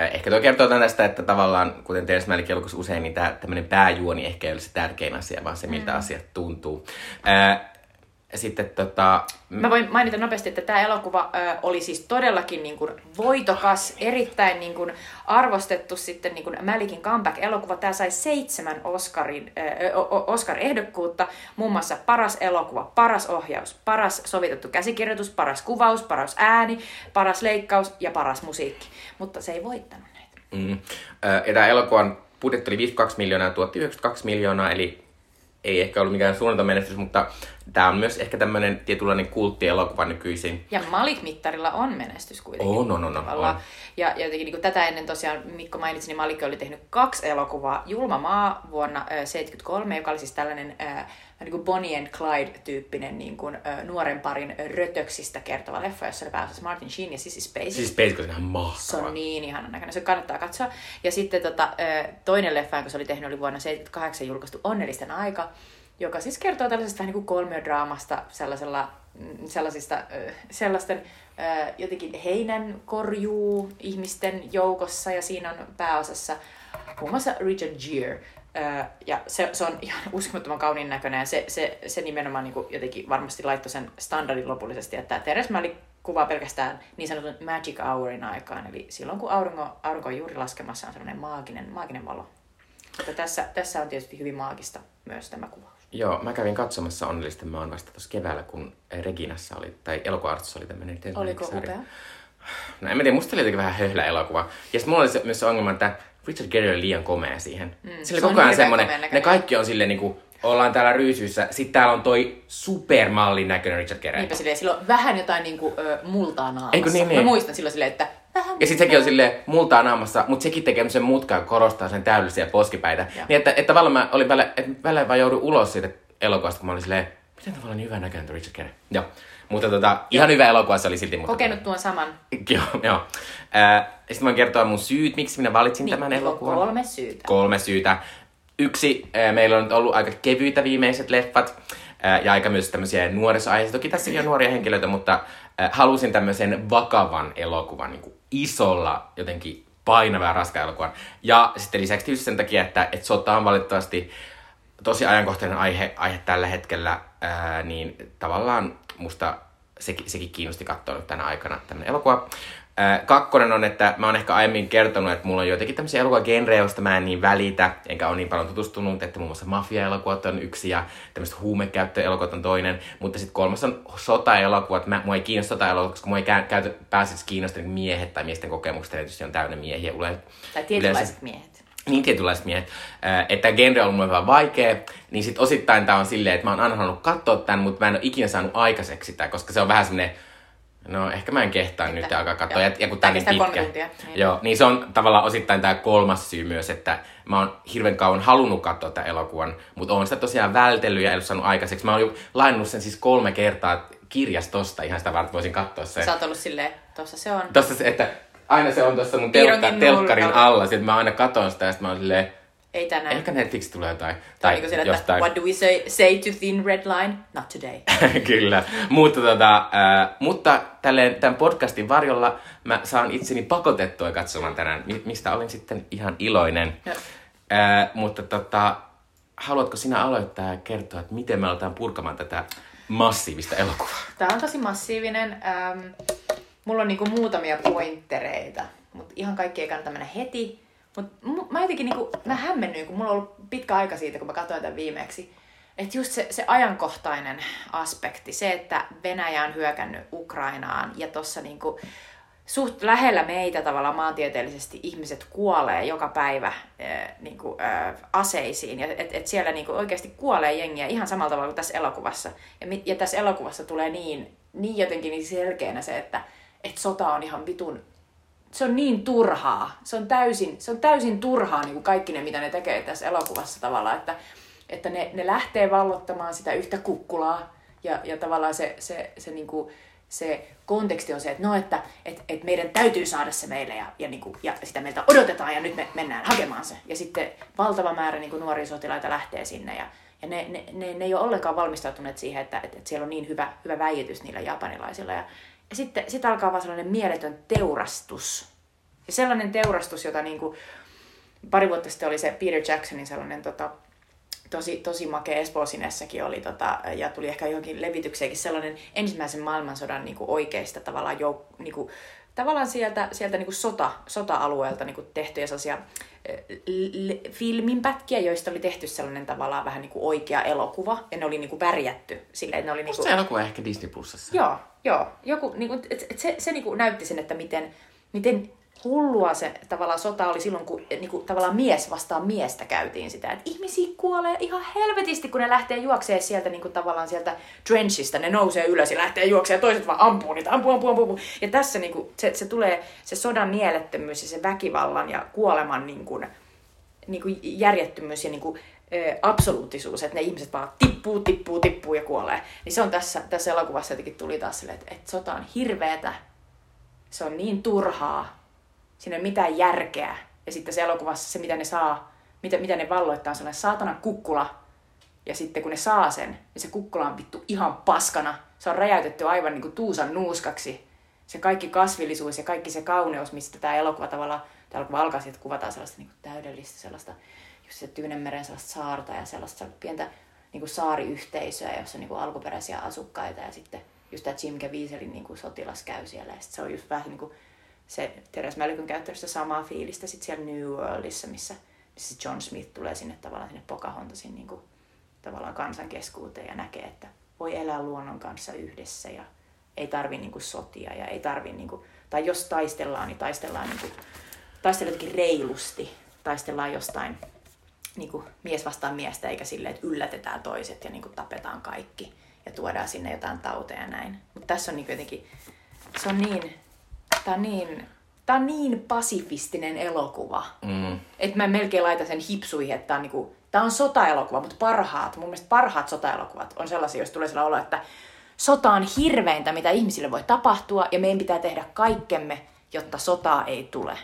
Äh, Ehkä tuo kertoo tästä, että tavallaan, kuten Malick elokuvassa usein, niin tämä tämmöinen pääjuoni ehkä ei ole se tärkein asia, vaan se, miltä mm. asiat tuntuu. Äh, sitten tota... Mä voin mainita nopeasti, että tämä elokuva ö, oli siis todellakin niin kuin voitokas, erittäin niin kuin arvostettu sitten niin kuin Malikin comeback-elokuva. Tämä sai seitsemän Oscarin, ö, o- Oscar-ehdokkuutta, muun muassa paras elokuva, paras ohjaus, paras sovitettu käsikirjoitus, paras kuvaus, paras ääni, paras leikkaus ja paras musiikki. Mutta se ei voittanut näitä. Mm. Ja tämä elokuvan budjetti oli 52 miljoonaa, tuotti 92 miljoonaa, eli ei ehkä ollut mikään suunnaton menestys, mutta tämä on myös ehkä tämmöinen tietynlainen kulttielokuva nykyisin. Ja Malik-mittarilla on menestys kuitenkin. On, on, on, on, on. Ja, ja jotenkin niin kuin tätä ennen tosiaan Mikko mainitsi, niin Malik oli tehnyt kaksi elokuvaa. Julma maa vuonna 1973, joka oli siis tällainen äh, niin kuin Bonnie and Clyde-tyyppinen niin kuin, äh, nuoren parin rötöksistä kertova leffa, jossa oli pääosassa Martin Sheen ja Sissy Spacek. Siis Space on ihan Se mahtava. on niin ihanan näköinen, se kannattaa katsoa. Ja sitten tota, ö, toinen leffa, jonka se oli tehnyt, oli vuonna 1978 julkaistu Onnellisten aika, joka siis kertoo tällaisesta vähän niin kuin kolmiodraamasta, sellaisella, mm, sellaisista, ö, sellaisten ö, jotenkin heinän korjuu ihmisten joukossa, ja siinä on pääosassa muun muassa Richard Gere. Ja se, se on ihan <laughs> uskomattoman kauniin näköinen, ja se, se, se nimenomaan niin kuin jotenkin varmasti laittoi sen standardin lopullisesti, että Teres Malik kuvaa pelkästään niin sanotun magic hourin aikaan, eli silloin kun aurinko, aurinko on juuri laskemassa, on sellainen maaginen, maaginen valo. Mutta tässä, tässä on tietysti hyvin maagista myös tämä kuvaus. Joo, mä kävin katsomassa Onnellisten maan vasta tuossa keväällä, kun Reginassa oli, tai elokuva-artissa oli tämmöinen Oliko upea? No en mä tiedä, musta oli jotenkin vähän höhlä elokuva. Ja sitten mulla oli se, myös se ongelma, että Richard Gere oli liian komea siihen. Mm, se Sillä on koko ajan komean ne kaikki on silleen niinku, ollaan täällä ryysyissä, sit täällä on toi supermallin näköinen Richard Gere. Niinpä silleen, sillä on vähän jotain niinku, ö, multaa naamassa. Eikö niin, Mä niin? muistan silloin silleen, että vähän Ja sitten sekin on silleen multaa naamassa, mutta sekin tekee sen mutkaa, korostaa sen täydellisiä poskipäitä. Joo. Niin että, että tavallaan mä olin välillä, että välillä vaan joudun ulos siitä elokuvasta, kun mä olin silleen, miten tavallaan niin hyvä näköinen Richard Gere. Joo. Mutta tota, ihan hyvä elokuva se oli silti. Mutta kokenut tuon saman. <laughs> Joo, joo. Ää, sitten voin kertoa mun syyt, miksi minä valitsin tämän Niin, elokuvan. kolme syytä. Kolme syytä. Yksi, ää, meillä on nyt ollut aika kevyitä viimeiset leffat ja aika myös tämmöisiä nuorisoaiheita. Toki tässäkin on nuoria henkilöitä, mutta ää, halusin tämmöisen vakavan elokuvan, niin kuin isolla jotenkin painava ja raska elokuvan. Ja sitten lisäksi tietysti sen takia, että, että sota on valitettavasti tosi ajankohtainen aihe, aihe tällä hetkellä, ää, niin tavallaan musta sekin, sekin kiinnosti katsoa nyt tänä aikana tämmönen elokuva. Kakkonen on, että mä oon ehkä aiemmin kertonut, että mulla on joitakin tämmöisiä elokuvagenrejä, joista mä en niin välitä, enkä ole niin paljon tutustunut, että muun muassa mafia-elokuvat on yksi ja tämmöiset huumekäyttöelokuvat on toinen, mutta sitten kolmas on sota-elokuvat. Mä, mua ei kiinnosta sota-elokuvat, koska mua ei kä- käytä, pääsisi kiinnostaa niinku miehet tai miesten kokemukset, tietysti on täynnä miehiä yle- Tai tietynlaiset miehet. Niin tietynlaiset miehet, että genre on mulle vähän vaikea, niin sit osittain tää on silleen, että mä oon aina halunnut katsoa tän, mutta mä en ole ikinä saanut aikaiseksi sitä, koska se on vähän semmonen, no ehkä mä en kehtaa nyt alkaa katsoa, joo. ja, ja kun tää on niin pitkä. tuntia, niin. Joo, niin se on tavallaan osittain tää kolmas syy myös, että mä oon hirveän kauan halunnut katsoa tämän elokuvan, mutta oon sitä tosiaan vältellyt ja en ole saanut aikaiseksi. Mä oon jo lainannut sen siis kolme kertaa kirjastosta ihan sitä varten, voisin katsoa sen. Sä oot ollut silleen, tossa se on. Tossa se, että aina se on tuossa mun telkka, telkkarin alla, sit mä aina katon sitä ja sit mä oon silleen, Ei tänään. Ehkä Netflix tulee jotain. Tai Tai niin sille, että jostain. what do we say, say to thin red line? Not today. <laughs> Kyllä. Mutta, tota, äh, mutta tälleen, tämän podcastin varjolla mä saan itseni pakotettua katsomaan tänään, mi- mistä olin sitten ihan iloinen. Joo. Äh, mutta tota, haluatko sinä aloittaa ja kertoa, että miten me aletaan purkamaan tätä massiivista elokuvaa? Tää on tosi massiivinen. Ähm, mulla on niinku muutamia pointtereita, mutta ihan kaikki ei kannata mennä heti. Mutta mä jotenkin niinku, mä hämmennyin, kun mulla on ollut pitkä aika siitä, kun mä katsoin tämän viimeksi. Että just se, se ajankohtainen aspekti, se, että Venäjä on hyökännyt Ukrainaan ja tuossa niinku suht lähellä meitä tavallaan maantieteellisesti ihmiset kuolee joka päivä äh, niinku, äh, aseisiin. Ja et, et siellä niinku oikeasti kuolee jengiä ihan samalla tavalla kuin tässä elokuvassa. Ja, ja tässä elokuvassa tulee niin, niin jotenkin niin selkeänä se, että et sota on ihan vitun se on niin turhaa. Se on täysin, se on täysin turhaa niin kuin kaikki ne, mitä ne tekee tässä elokuvassa tavallaan, että, että ne, ne lähtee vallottamaan sitä yhtä kukkulaa ja, ja tavallaan se, se, se, niin kuin, se konteksti on se, että no, että et, et meidän täytyy saada se meille ja, ja, niin kuin, ja sitä meiltä odotetaan ja nyt me mennään hakemaan se. Ja sitten valtava määrä niin kuin nuoria sotilaita lähtee sinne ja, Ja ne, ne, ne, ne ei ole ollenkaan valmistautuneet siihen, että, että, että siellä on niin hyvä, hyvä väijytys niillä japanilaisilla. Ja, ja sitten sit alkaa vaan sellainen mieletön teurastus. Ja sellainen teurastus, jota niin kuin, pari vuotta sitten oli se Peter Jacksonin sellainen tota, tosi, tosi makea Espoosinessäkin oli, tota, ja tuli ehkä johonkin levitykseenkin sellainen ensimmäisen maailmansodan niin kuin oikeista tavallaan, jouk, niin kuin, tavallaan sieltä, sieltä niin kuin sota, sota-alueelta niin kuin tehtyjä sellaisia filminpätkiä, joista oli tehty sellainen tavallaan vähän niin kuin oikea elokuva, ja ne oli niin kuin värjätty. Silleen, ne oli niin kuin... se elokuva ehkä Disney Plusassa. Joo, joo. Joku, niin kuin, et, et se, se niin kuin näytti sen, että miten, miten hullua se tavallaan sota oli silloin, kun niin kuin, tavallaan mies vastaan miestä käytiin sitä. Että ihmisiä kuolee ihan helvetisti, kun ne lähtee juokseen sieltä niin kuin, tavallaan sieltä trenchistä. Ne nousee ylös ja lähtee juokseen ja toiset vaan ampuu niitä, ampuu, ampuu, ampuu. Ja tässä niin kuin, se, se tulee se sodan mielettömyys ja se väkivallan ja kuoleman niin kuin, niin kuin järjettömyys ja niin kuin, absoluuttisuus, että ne ihmiset vaan tippuu, tippuu, tippuu ja kuolee. Niin se on tässä, tässä elokuvassa jotenkin tuli taas silleen, että, että sota on hirveetä, se on niin turhaa, siinä ei ole mitään järkeä. Ja sitten se elokuvassa se, mitä ne saa, mitä, mitä ne valloittaa, on sellainen saatana kukkula. Ja sitten kun ne saa sen, niin se kukkula on vittu ihan paskana. Se on räjäytetty aivan niin kuin tuusan nuuskaksi. Se kaikki kasvillisuus ja kaikki se kauneus, mistä tämä elokuva tavallaan, tämä elokuva alkaa siitä, kuvataan sellaista niin kuin täydellistä, sellaista just se Tyynemeren sellaista saarta ja sellaista pientä niin kuin saariyhteisöä, jossa on niin kuin alkuperäisiä asukkaita ja sitten just tämä Jim Caviezelin niin kuin sotilas käy siellä ja sitten se on just vähän niin kuin se Teres Mälkyn käyttää sitä samaa fiilistä sitten siellä New Worldissa, missä, missä John Smith tulee sinne tavallaan sinne Pocahontasin niin kuin, tavallaan kansankeskuuteen ja näkee, että voi elää luonnon kanssa yhdessä ja ei tarvi niin kuin, sotia ja ei tarvi, niin kuin, tai jos taistellaan, niin taistellaan, niin kuin, taistellaan jotenkin reilusti, taistellaan jostain niin kuin, mies vastaan miestä, eikä silleen, että yllätetään toiset ja niin kuin, tapetaan kaikki ja tuodaan sinne jotain tauteja ja näin. Mutta tässä on niin jotenkin, se on niin tää on niin, tää on niin pasifistinen elokuva. Mm. Että mä melkein laitan sen hipsuihin, että tää on, niinku, tää on sota-elokuva, mutta parhaat, mun mielestä parhaat sota-elokuvat on sellaisia, jos tulee sellainen olo, että sota on hirveintä, mitä ihmisille voi tapahtua, ja meidän pitää tehdä kaikkemme, jotta sotaa ei tule.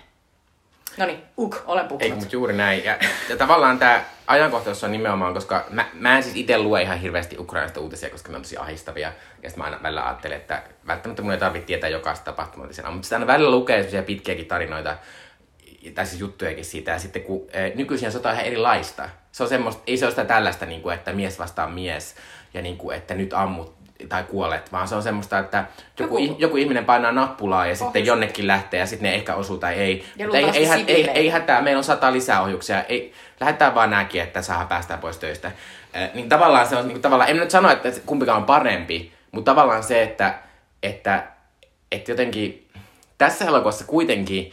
No niin, uk, olen puhunut. Ei, mutta juuri näin. Ja, ja tavallaan tämä ajankohtaus on nimenomaan, koska mä, mä en siis itse lue ihan hirveästi Ukrainasta uutisia, koska ne on tosi ahistavia. Ja sitten mä aina välillä ajattelen, että välttämättä mun ei tarvitse tietää jokaista tapahtumaa. Mutta sitten aina välillä lukee sellaisia pitkiäkin tarinoita, tai siis juttujakin siitä. Ja sitten kun e, nykyisin sota on ihan erilaista. Se on semmoista, ei se ole sitä tällaista, niin kuin, että mies vastaa mies, ja niin kuin, että nyt ammut tai kuolet, vaan se on semmoista, että joku, joku, joku ihminen painaa nappulaa ja sitten jonnekin lähtee ja sitten ne ehkä osuu tai ei. Mutta ei, ei, ei, ei, ei hätää, meillä on sata lisää ohjuksia, ei, lähdetään vaan näkin, että saa päästää pois töistä. Eh, niin tavallaan se on, niin tavallaan, en nyt sano, että kumpikaan on parempi, mutta tavallaan se, että, että, että jotenkin tässä elokuvassa kuitenkin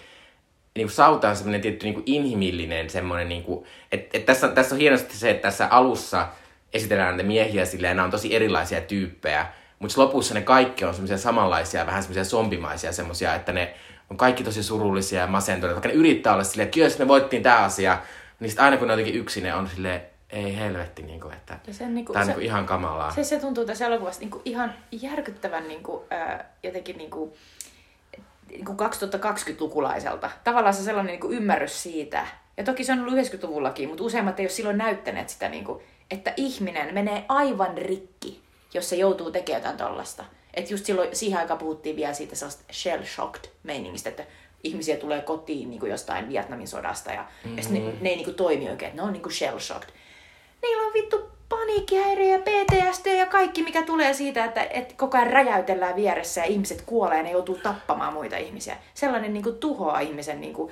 niin sautaan semmoinen tietty niin kuin inhimillinen semmoinen, niin kuin, että, että tässä, tässä on hienosti se, että tässä alussa – esitellään näitä miehiä silleen, nämä on tosi erilaisia tyyppejä, mutta lopussa ne kaikki on semmoisia samanlaisia, vähän semmoisia zombimaisia semmoisia, että ne on kaikki tosi surullisia ja masentuneita, vaikka ne yrittää olla silleen, että jos me voittiin tämä asia, niin sitten aina kun ne on jotenkin yksin, ne on silleen, ei helvetti, niin kuin, että se, niin kuin, tämä on se, niin ihan kamalaa. Se, se tuntuu tässä elokuvassa niin kuin ihan järkyttävän niin kuin, äh, jotenkin niin kuin, niin kuin 2020-lukulaiselta. Tavallaan se sellainen niin kuin ymmärrys siitä, ja toki se on ollut 90-luvullakin, mutta useimmat ei ole silloin näyttäneet sitä niin kuin, että ihminen menee aivan rikki, jos se joutuu tekemään jotain tollasta. Että just silloin, siihen aikaan puhuttiin vielä siitä sellaista shell-shocked meiningistä, että ihmisiä tulee kotiin niin kuin jostain Vietnamin sodasta ja, mm-hmm. ja ne, ne ei niin kuin toimi oikein, ne on niin kuin shell-shocked. Niillä on vittu paniikkihäiriö ja PTSD ja kaikki, mikä tulee siitä, että, että koko ajan räjäytellään vieressä ja ihmiset kuolee ja ne joutuu tappamaan muita ihmisiä. Sellainen niin kuin tuhoaa ihmisen niin kuin,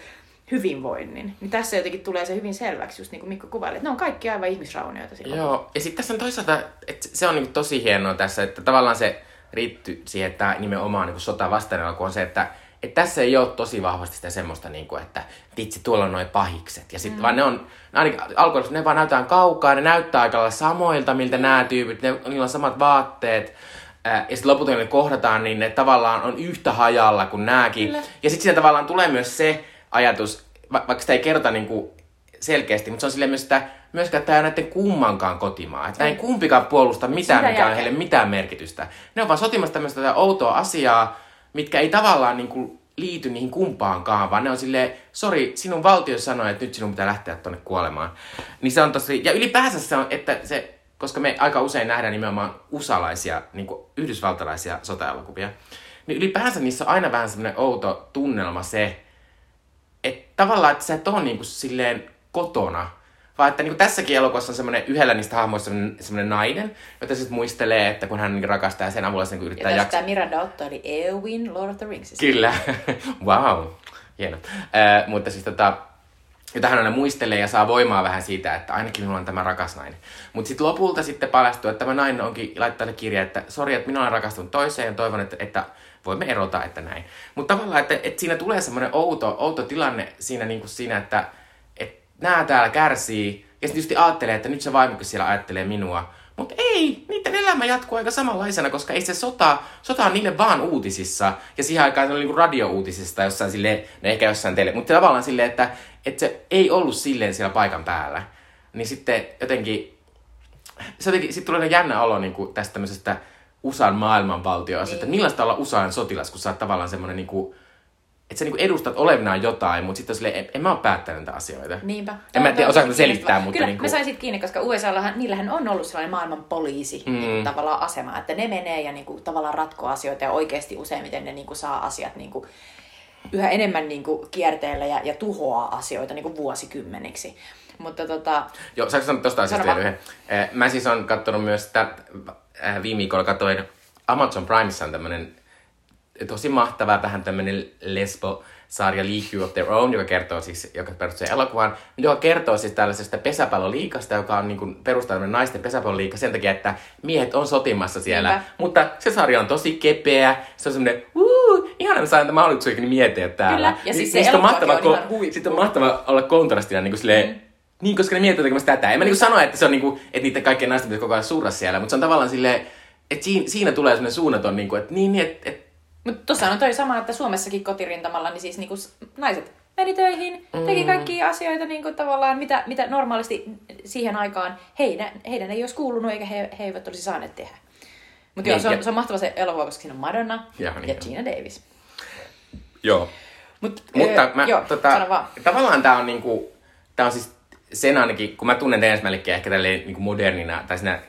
hyvinvoinnin. Niin tässä jotenkin tulee se hyvin selväksi, just niin kuin Mikko kuvaili, että ne on kaikki aivan ihmisraunioita. Joo, ja sitten tässä on toisaalta, että se on niin tosi hienoa tässä, että tavallaan se riittyy siihen, että nimenomaan niin sota vastainen kun on se, että että tässä ei ole tosi vahvasti sitä semmoista, niin kuin, että vitsi, tuolla on noin pahikset. Ja sitten mm. vaan ne on, ainakin alkuun ne vaan näytetään kaukaa, ne näyttää aika lailla samoilta, miltä nämä tyypit, ne, niillä on samat vaatteet. ja sitten lopulta ne kohdataan, niin ne tavallaan on yhtä hajalla kuin nämäkin. Kyllä. Ja sitten siinä tavallaan tulee myös se, ajatus, va- vaikka sitä ei kerta niin kuin selkeästi, mutta se on silleen myös, että myöskään tämä ei näiden kummankaan kotimaa. Että ei kumpikaan puolusta mitään, Sitä mikä on heille mitään merkitystä. Ne on vaan sotimassa tämmöistä outoa asiaa, mitkä ei tavallaan niin kuin liity niihin kumpaankaan, vaan ne on silleen, sori, sinun valtio sanoi, että nyt sinun pitää lähteä tuonne kuolemaan. Niin se on tosi, ja ylipäänsä se on, että se koska me aika usein nähdään nimenomaan usalaisia, niin kuin yhdysvaltalaisia sota-elokuvia, niin ylipäänsä niissä on aina vähän semmoinen outo tunnelma se, että tavallaan, että sä et ole niin kuin silleen kotona, vaan että niin tässäkin elokuvassa on semmoinen, yhdellä niistä hahmoista semmoinen, semmoinen nainen, jota sitten muistelee, että kun hän niin rakastaa ja sen avulla sen niin yrittää Ja jaksaa. tästä Miranda Otto oli Eowyn Lord of the Ringsista. Kyllä. <laughs> wow. Hieno. Äh, mutta siis tota, jota hän aina muistelee ja saa voimaa vähän siitä, että ainakin minulla on tämä rakas nainen. Mutta sitten lopulta sitten paljastuu, että tämä nainen onkin laittanut kirja, että sori, että minä olen rakastunut toiseen ja toivon, että, että voimme erota, että näin. Mutta tavallaan, että, että siinä tulee semmoinen outo, outo tilanne siinä, niin kuin siinä että, että nämä täällä kärsii ja sitten tietysti ajattelee, että nyt se vaimokin siellä ajattelee minua. Mutta ei, niiden elämä jatkuu aika samanlaisena, koska ei se sota, sota on niille vaan uutisissa. Ja siihen aikaan se oli niinku radio-uutisista jossain silleen, no ehkä jossain teille, mutta tavallaan silleen, että, että se ei ollut silleen siellä paikan päällä. Niin sitten jotenkin, se jotenkin, sitten tulee jännä olo niin kuin tästä tämmöisestä USAn maailmanvaltioista, niin. että millaista olla USAn sotilas, kun sä oot tavallaan semmoinen niin kuin, että sä niinku edustat olevinaan jotain, mutta sitten silleen, en, en mä oo päättänyt näitä asioita. Niinpä. En mä tiedä, osaanko selittää, mutta Kyllä, niinku... mä sain siitä kiinni, koska USAllahan, niillähän on ollut sellainen maailman poliisi mm. niin tavallaan asema, että ne menee ja niin kuin, tavallaan ratkoo asioita ja oikeasti useimmiten ne niin kuin, saa asiat niin kuin, yhä enemmän niin kuin, kierteellä ja, ja tuhoaa asioita niin kuin, vuosikymmeniksi. Mutta tota, Joo, saanko sanoa tosta asiasta vielä yhden? Eh, Mä siis on kattonut myös sitä, äh, viime viikolla katsoin Amazon Primessa on tämmönen tosi mahtava, vähän tämmönen lesbo-sarja League of Their Own, joka kertoo siis, joka perustuu elokuvaan, joka kertoo siis tällaisesta pesäpalloliikasta, joka on niin kuin perustanut naisten pesäpalloliika sen takia, että miehet on sotimassa siellä. Niinpä. Mutta se sarja on tosi kepeä, se on semmoinen, uuu, ihana mä saan tämä mahdollisuuden miettiä täällä. Kyllä, ja siis se Niistä elokuvakin on ko- ihan huippu. Sitten on mahtava olla kontrastina niin kuin silleen, mm. Niin, koska ne miettii tekemässä tätä. En mä niinku sano, että se on niinku, että niiden kaikkien naisten pitäisi koko ajan surra siellä, mutta se on tavallaan silleen, että siinä, siinä tulee semmoinen suunnaton, niinku, että niin, niin että et, Mutta tuossa on toi sama, että Suomessakin kotirintamalla niin siis niinku naiset meni töihin, teki Mm. kaikkia asioita niinku tavallaan, mitä, mitä normaalisti siihen aikaan heidän, heidän ei olisi kuulunut eikä he, he eivät olisi saaneet tehdä. Mutta Niin, joo, se on, ja- se on mahtava se elokuva, koska siinä on Madonna ja niin on. Gina Davis. joo. Mut, Mutta öö, mä, joo, tota, tavallaan tää on niinku, tää on siis sen ainakin, kun mä tunnen Malikia ehkä tälleen niinku modernina, tai siinä,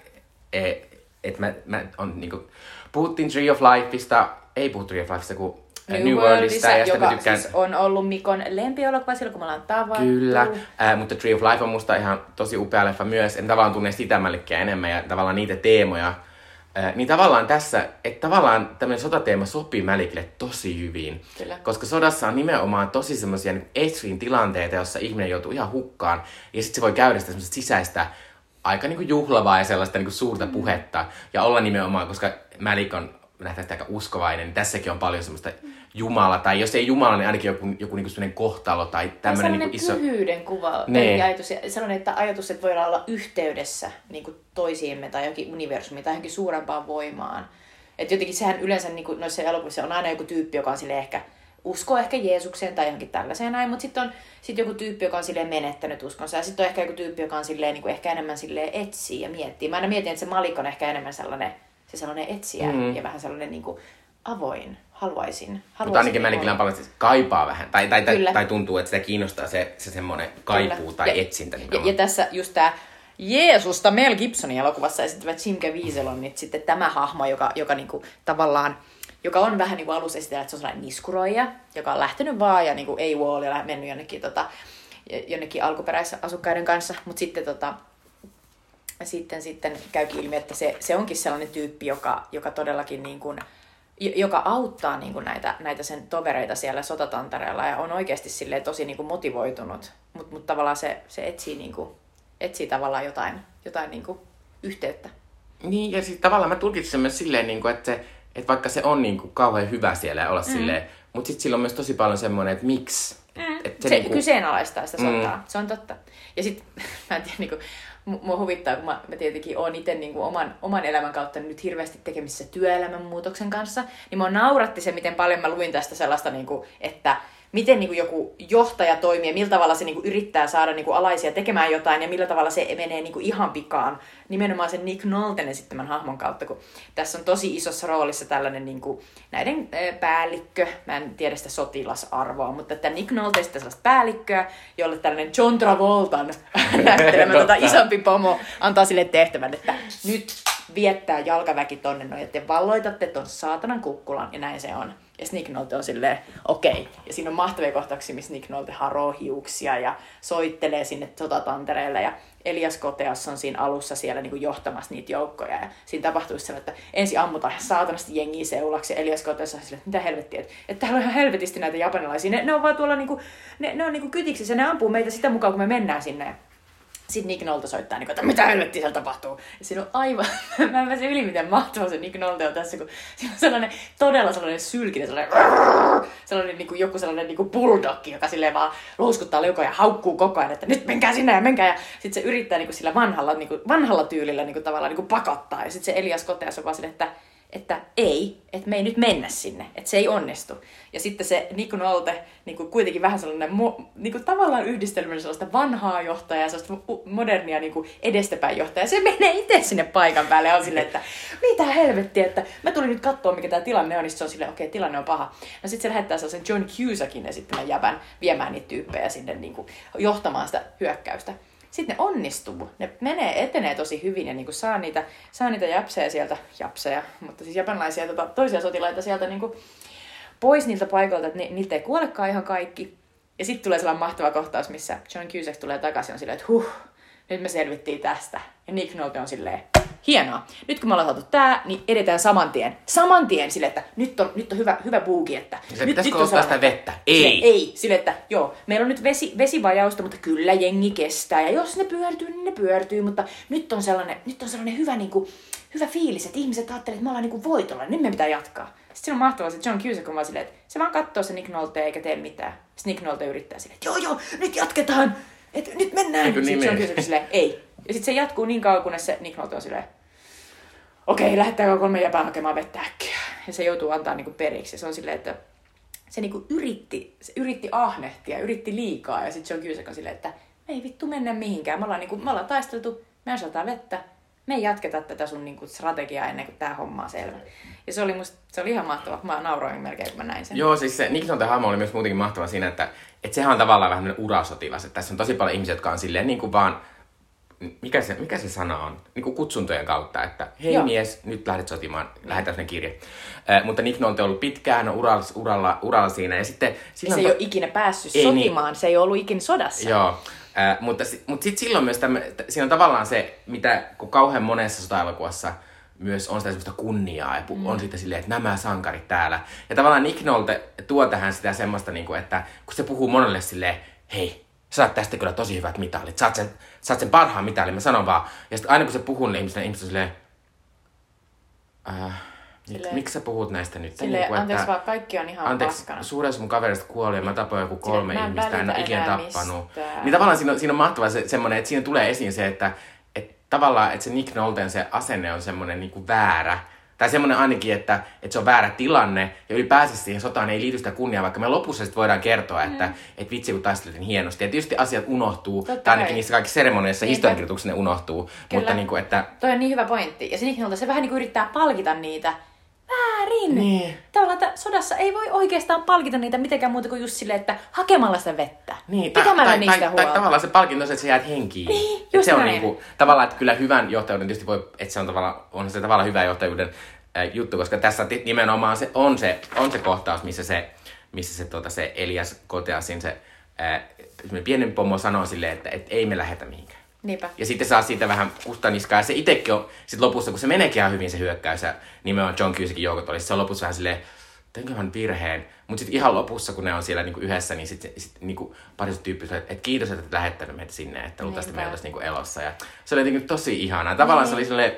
että mä, mä on niinku, puhuttiin Tree of Lifeista, ei puhuttu Tree of Lifeista, kun New, New Worldista, ja joka tykkään... siis on ollut Mikon lempielokuva silloin, kun me ollaan tavattu. Kyllä, äh, mutta Tree of Life on musta ihan tosi upea leffa myös. En tavallaan tunne sitä enemmän ja tavallaan niitä teemoja. Niin tavallaan tässä, että tavallaan tämmöinen sotateema sopii Mälikille tosi hyvin. Kyllä. Koska sodassa on nimenomaan tosi semmoisia niin extreme tilanteita, jossa ihminen joutuu ihan hukkaan. Ja sitten se voi käydä sitä semmoista sisäistä, aika niin kuin juhlavaa ja sellaista niin kuin suurta puhetta. Ja olla nimenomaan, koska Malik on nähtävästi aika uskovainen, niin tässäkin on paljon semmoista Jumala, tai jos ei Jumala, niin ainakin joku, joku niin kuin kohtalo tai tämmöinen sellainen niin iso... pyhyyden kuva, Niin. ajatus, ja sellainen että ajatus, että voidaan olla yhteydessä niin kuin toisiimme tai johonkin universumiin tai johonkin suurempaan voimaan. Et jotenkin sehän yleensä niin kuin noissa elokuvissa on aina joku tyyppi, joka on sille ehkä uskoo ehkä Jeesukseen tai johonkin tällaiseen näin, mutta sitten on sit joku tyyppi, joka on silleen menettänyt uskonsa ja sitten on ehkä joku tyyppi, joka on silleen, niin kuin ehkä enemmän silleen etsii ja miettii. Mä aina mietin, että se Malik on ehkä enemmän sellainen, se sellainen etsijä Mm. mm. ja vähän sellainen niin kuin avoin. Haluaisin. haluaisin Mutta ainakin on olla. paljon, että kaipaa vähän, tai, tai, tai, Kyllä. tai tuntuu, että sitä kiinnostaa se, se semmoinen kaipuu Kyllä. tai Ja- etsintä. Ja, nimenomaan. ja tässä just tämä Jeesusta Mel Gibsonin elokuvassa esittävä Jim Caviezel on nyt sitten tämä hahmo, joka, joka niinku tavallaan joka on vähän niin kuin alussa esitellä, että se on sellainen niskuroija, joka on lähtenyt vaan ja niin kuin ei wall ja mennyt jonnekin, tota, jonnekin alkuperäisasukkaiden kanssa, mutta sitten, tota, sitten, sitten käykin ilmi, että se, se onkin sellainen tyyppi, joka, joka todellakin niin kuin, joka auttaa niin kuin näitä, näitä sen tovereita siellä sotatantereella ja on oikeasti silleen tosi niin kuin motivoitunut, mutta mut tavallaan se, se etsii, niin kuin, etsii tavallaan jotain, jotain niin kuin yhteyttä. Niin, ja siis tavallaan mä tulkitsin sen myös silleen, niin kuin, että, se, että vaikka se on niin kuin, kauhean hyvä siellä ja olla mm. silleen, mutta sitten sillä on myös tosi paljon semmoinen, että miksi. Mm. Et Se, se niinku- kyseenalaistaa sitä Mm. sotaa, mm. se on totta. Ja sitten, <laughs> mä en tiedä, niinku, mu- mua huvittaa, kun mä, mä tietenkin oon itse niinku oman, oman elämän kautta nyt hirveästi tekemisissä työelämän muutoksen kanssa, niin mua nauratti se, miten paljon mä luin tästä sellaista, niinku, että miten niin kuin joku johtaja toimii ja millä tavalla se niin kuin yrittää saada niin kuin alaisia tekemään jotain ja millä tavalla se menee niin kuin ihan pikaan. Nimenomaan sen Nick Nolten esittämän hahmon kautta, kun tässä on tosi isossa roolissa tällainen niin kuin näiden päällikkö, mä en tiedä sitä sotilasarvoa, mutta että Nick Nolte sitten sellaista päällikköä, jolle tällainen John Travoltan <laughs> näyttelemä tota isompi pomo antaa sille tehtävän, että nyt viettää jalkaväki tonne noin, että te valloitatte ton saatanan kukkulan, ja näin se on. Ja Nick Nolte on silleen, okei. Okay. Ja siinä on mahtavia kohtauksia, missä Nick Nolte haroo hiuksia ja soittelee sinne sotatantereelle. Ja Elias Koteas on siinä alussa siellä niin kuin johtamassa niitä joukkoja. Ja siinä tapahtuu se, että ensin ammutaan saatanasti jengiä seulaksi. Ja Elias Koteas on silleen, että mitä helvettiä, että, että täällä on ihan helvetisti näitä japanilaisia. Ne, ne on vaan tuolla, niin kuin, ne, ne on niin kuin kytiksissä, ne ampuu meitä sitä mukaan, kun me mennään sinne. Sitten Nick Nolte soittaa, niin kuin, että mitä helvettiä siellä tapahtuu. Ja siinä on aivan, <laughs> mä en pääse yli miten mahtava se Nick Nolte on tässä, kun siinä on sellainen todella sellainen sylkinen, sellainen, <laughs> sellainen niin kuin joku sellainen niin kuin bulldog, joka silleen vaan louskuttaa leukoja ja haukkuu koko ajan, että nyt menkää sinne ja menkää. Ja sitten se yrittää niin kuin sillä vanhalla, niin kuin, vanhalla tyylillä niin kuin, tavallaan niin kuin pakottaa. Ja sitten se Elias Koteas on vaan silleen, että että ei, että me ei nyt mennä sinne, että se ei onnistu. Ja sitten se Niku Nolte, niin kuin kuitenkin vähän sellainen mo, niin kuin tavallaan yhdistelmä sellaista vanhaa johtajaa ja sellaista modernia niin kuin edestäpäin johtajaa. Se menee itse sinne paikan päälle on silleen, että mitä helvettiä, että mä tulin nyt katsoa, mikä tämä tilanne on, niin se on silleen, okei, okay, tilanne on paha. No sitten se lähettää sellaisen John Cusackin esittämän jäbän viemään niitä tyyppejä sinne niin kuin, johtamaan sitä hyökkäystä sitten ne onnistuu. Ne menee, etenee tosi hyvin ja niin kuin saa, niitä, saa niitä japseja sieltä, japseja, mutta siis japanilaisia tota, toisia sotilaita sieltä niin kuin pois niiltä paikoilta, että ne, niiltä ei kuolekaan ihan kaikki. Ja sitten tulee sellainen mahtava kohtaus, missä John Cusack tulee takaisin on silleen, että huh, nyt me selvittiin tästä. Ja Nick Nolte on silleen, hienoa. Nyt kun me ollaan saatu tää, niin edetään saman tien. Saman tien sille, että nyt on, nyt on hyvä, hyvä buuki, että... Se nyt, nyt on sitä vettä? Ei. Sille, ei. Sille, että joo, meillä on nyt vesi, vesivajausta, mutta kyllä jengi kestää. Ja jos ne pyörtyy, niin ne pyörtyy. Mutta nyt on sellainen, nyt on sellainen hyvä, niin kuin, hyvä fiilis, että ihmiset ajattelevat, että me ollaan niin kuin voitolla. Nyt meidän pitää jatkaa. Sitten se on mahtavaa, että John Cusack on vaan silleen, että se vaan katsoo se Nick Nolte eikä tee mitään. Sitten Nick Nolte yrittää silleen, että joo joo, nyt jatketaan. Et, nyt mennään. Eikö Sitten niin John mene? Cusack silleen, ei. Ja sitten se jatkuu niin kauan, kunnes se Nick Nolte on silleen, okei, lähettääkö kolme jäpää hakemaan vettä äkkiä. Ja se joutuu antaa niinku periksi. Ja se on silleen, että se niinku yritti, se yritti ahnehtia, yritti liikaa. Ja sitten Cusack on silleen, että me ei vittu mennä mihinkään. Me ollaan, niinku, me ollaan taisteltu, me osataan vettä. Me ei jatketa tätä sun niinku, strategiaa ennen kuin tämä homma on selvä. Ja se oli, musta, se oli ihan mahtava. Mä nauroin melkein, kun mä näin sen. Joo, siis se Nolten hahmo oli myös muutenkin mahtava siinä, että, että sehän on tavallaan vähän urasotilas. Että tässä on tosi paljon ihmisiä, jotka on silleen niin kuin vaan, mikä se, mikä se sana on? Niin kuin kutsuntojen kautta, että hei Joo. mies, nyt lähdet sotimaan, lähetään sinne kirje. Äh, mutta Nick Nolte on ollut pitkään uralla, uralla, uralla siinä ja sitten... Ja se ei to- ole ikinä päässyt Ei niin. sotimaan, se ei ole ollut ikinä sodassa. Joo, äh, mutta, mutta sitten silloin myös tämmö, siinä on tavallaan se, mitä kun kauhean monessa sota-elokuvassa myös on sitä semmoista kunniaa ja mm. on sitten silleen, että nämä sankarit täällä. Ja tavallaan Nick Nolte tuo tähän sitä semmoista, niin kuin, että kun se puhuu monelle silleen, hei, sä saat tästä kyllä tosi hyvät mitalit, saat sen, saat sen parhaan mitalin, mä sanon vaan. Ja sitten aina kun se puhuu niille ihmisille, ihmiset on silleen, äh, Silleen- miksi sä puhut näistä nyt? Silleen, Niin kuin, anteeksi vaan, kaikki on ihan Anteeksi, paskana. suurin osa mun kaverista kuoli ja mä tapoin joku kolme mä en ihmistä, en ole ikinä tappanut. mistään. Niin tavallaan siinä on, siinä on mahtava se, semmoinen, että siinä tulee esiin se, että, että tavallaan, että se Nick Nolten se asenne on semmoinen niin kuin väärä. Tai semmoinen ainakin, että, että se on väärä tilanne ja ylipäänsä siihen sotaan ei liity sitä kunniaa, vaikka me lopussa sitten voidaan kertoa, että, että vitsi kun taisteltiin hienosti. Ja tietysti asiat unohtuu, Totta tai ainakin niissä kaikissa seremonioissa, Niinpä. historiankirjoituksessa ne unohtuu. Mutta niin kuin, että Toi on niin hyvä pointti. Ja se Nick Nolte, se vähän niin kuin yrittää palkita niitä väärin. Niin. Tavallaan, että sodassa ei voi oikeastaan palkita niitä mitenkään muuta kuin just silleen, että hakemalla sitä vettä. Niin, Pitämällä tai, niistä tai, huolta. tai, tavallaan se palkinto on se, että sä jäät henkiin. Niin, Et just se on näin. niinku, tavallaan, että kyllä hyvän johtajuuden tietysti voi, että se on tavallaan, on se tavallaan hyvä johtajuuden äh, juttu, koska tässä nimenomaan se on se, on se kohtaus, missä se, missä se, tota, se Elias Koteasin se äh, pienen pomo sanoo silleen, että et ei me lähetä mihinkään. Niinpä. Ja sitten saa siitä vähän kustaniskaa. Ja se itsekin on sit lopussa, kun se meneekin ihan hyvin se hyökkäys, ja nimenomaan John Cusackin joukot oli, se on lopussa vähän silleen, teinköhän virheen. Mutta sitten ihan lopussa, kun ne on siellä niinku yhdessä, niin sitten sit, niinku pariset tyyppiset, että et kiitos, että et lähettänyt meitä sinne, että luultavasti me oltaisiin niinku elossa. Ja se oli jotenkin tosi ihanaa. Tavallaan se oli silleen,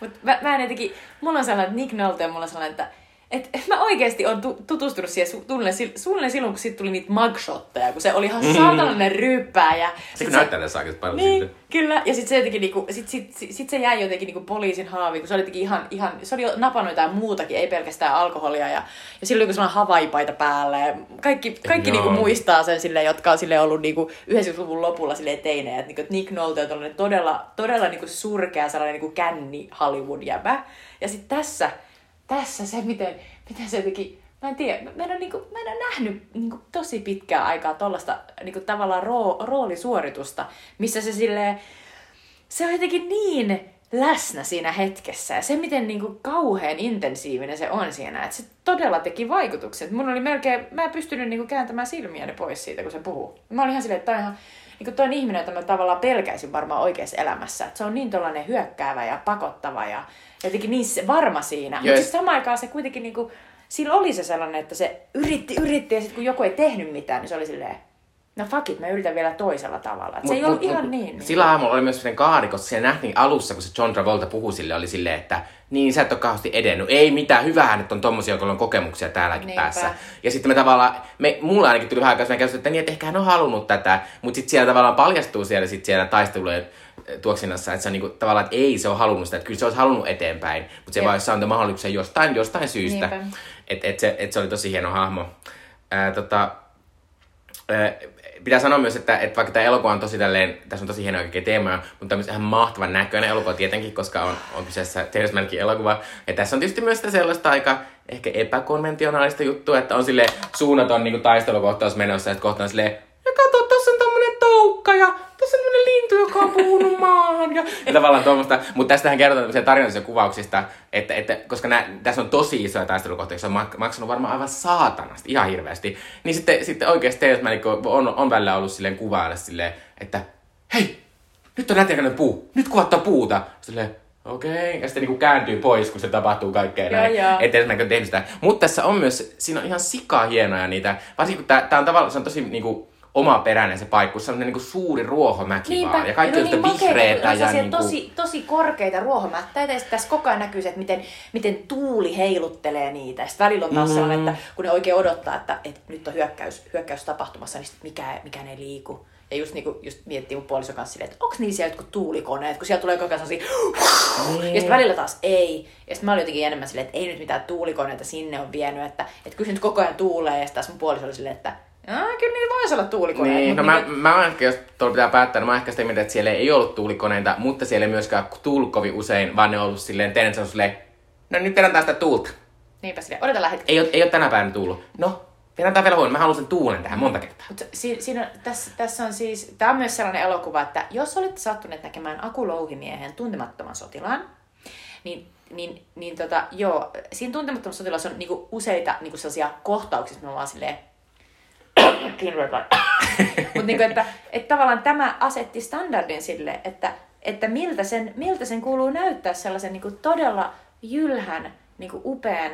Mut mä, mä en jotenkin, mulla on sellainen, että Nick Nolte on mulla sellainen, että et, <laughs> mä oikeasti on tu- tutustunut siihen su- suunnilleen, suunnilleen silloin, kun siitä tuli niitä mugshotteja, kun se oli ihan saatanainen ryyppääjä. Se Sit kun näyttää aika paljon niin, siltä. kyllä. Ja sitten se jotenkin niinku, sit, sit, sit, sit, se jäi jotenkin niinku poliisin haaviin, kun se oli jotenkin ihan, ihan, se oli jo napannut jotain muutakin, ei pelkästään alkoholia. Ja, ja sillä oli joku sellainen havaipaita päällä. Ja kaikki kaikki Joo. niinku muistaa sen silleen, jotka on silleen ollut niinku 90-luvun lopulla silleen teinejä. Että niinku, Nick Nolte on todella, todella niinku surkea sellainen niinku känni Hollywood-jäbä. Ja sitten tässä, tässä se, miten, miten se jotenkin Mä en tiedä, mä en ole, niinku, mä en ole nähnyt niinku, tosi pitkää aikaa tuollaista niinku, tavallaan roo, roolisuoritusta, missä se silleen, se on jotenkin niin läsnä siinä hetkessä. Ja se, miten niinku, kauhean intensiivinen se on siinä, että se todella teki vaikutuksen. Mun oli melkein, mä en pystynyt niinku, kääntämään silmiäni pois siitä, kun se puhuu. Mä olin ihan silleen, että toi on ihan, niinku, toi on ihminen, jota mä tavallaan pelkäisin varmaan oikeassa elämässä. Että se on niin tollainen hyökkäävä ja pakottava ja jotenkin niin se- varma siinä. Mutta Joo, sitten samaan aikaan se kuitenkin niinku, sillä oli se sellainen, että se yritti, yritti ja sitten kun joku ei tehnyt mitään, niin se oli silleen, no fuck it, mä yritän vielä toisella tavalla. Et se ei ollut ihan niin. niin. Sillä aamulla oli myös sellainen kaari, koska siellä nähtiin alussa, kun se John Travolta puhui sille, oli silleen, että niin, sä et ole kauheasti edennyt. Ei mitään, hyvähän, että on tommosia, joilla on kokemuksia täälläkin Niinpä. päässä. Ja sitten me tavallaan, me, mulla ainakin tuli vähän aikaa käsitys, että niin, että ehkä hän on halunnut tätä, mutta sitten siellä tavallaan paljastuu siellä, sit siellä taistelujen tuoksinnassa, että se on niinku, tavallaan, että ei se ole halunnut sitä, että kyllä se olisi halunnut eteenpäin, mutta se Jep. vaan saanut mahdollisuuksia jostain, jostain syystä. Että et se, et se oli tosi hieno hahmo. Ää, tota, Ö, pitää sanoa myös, että, että vaikka tämä elokuva on tosi tälleen, tässä on tosi hienoja kaikkia teemoja, mutta tämä on ihan mahtavan näköinen elokuva tietenkin, koska on, on kyseessä Terrence elokuva. Ja tässä on tietysti myös sitä sellaista aika ehkä epäkonventionaalista juttua, että on sille suunnaton niin taistelukohtaus menossa, että kohta on silleen, ja kato, tuossa on tommonen toukka ja tuossa on tämmönen lintu, joka on puhunut maahan. Ja, ja tavallaan tuommoista, mutta tästähän kerrotaan tämmöisiä tarinoisia kuvauksista, että, että koska nää, tässä on tosi isoja taistelukohtia, se on mak- maksanut varmaan aivan saatanasti, ihan hirveästi. Niin sitten, sitten oikeasti Teres on, on välillä ollut silleen kuvailla silleen, että hei, nyt on nätiäkäinen puu, nyt kuvattaa puuta. Silleen, okei, okay. ja sitten niinku kääntyy pois, kun se tapahtuu kaikkea näin. Että Teres on tehnyt sitä. Mutta tässä on myös, siinä on ihan sikaa hienoja niitä, varsinkin kun tää, tää on tavallaan, se on tosi niinku, omaperäinen se paikka, kun se on niinku suuri ruohomäki vaan. Ja kaikki ne vihreätä. ne on Ja sellaisia niinku, tosi, tosi korkeita ruohomättäitä ja tässä koko ajan näkyy se, että miten, miten tuuli heiluttelee niitä. Ja sitten välillä on taas Mm. sellainen, että kun ne oikein odottaa, että, että nyt on hyökkäys, hyökkäys tapahtumassa, niin sit mikään, mikään ei liiku. Ja just, niinku, just miettii mun puolison kanssa silleen, että onko niin siellä jotkut tuulikoneet, kun siellä tulee koko ajan sellaisia... Ja sitten välillä taas ei. Ja sitten mä olin jotenkin enemmän silleen, että ei nyt mitään tuulikoneita sinne on vienyt, että, että kyllä se nyt koko ajan tuulee. Ja sitten taas mun puoliso oli silleen, että Aa, kyllä niillä voisi olla tuulikoneita. Niin, no mä, niinku- mä ehkä, jos tuolla pitää päättää, niin mä ehkä sitä mieltä, että siellä ei ollut tuulikoneita, mutta siellä ei myöskään tullut kovin usein, vaan ne on ollut silleen, Terence on silleen, no nyt vedetään sitä tuulta. Niinpä silleen, odotellaan hetki. Ei ole, ei ole tänä päivänä tullut. No, vedetään vielä huomenna, mä haluan sen tuulen tähän monta kertaa. Mutta si- siinä, tässä, tässä on siis, tämä on myös sellainen elokuva, että jos olette sattuneet näkemään Aku Louhimiehen tuntemattoman sotilaan, niin, niin, niin tota, joo, siinä tuntemattomassa sotilassa on niinku useita niinku sellaisia kohtauksia, missä me vaan silleen, <coughs> <coughs> mutta niinku, että, että tavallaan tämä asetti standardin sille, että, että miltä, sen, miltä sen kuuluu näyttää sellaisen niinku todella jylhän, niinku upean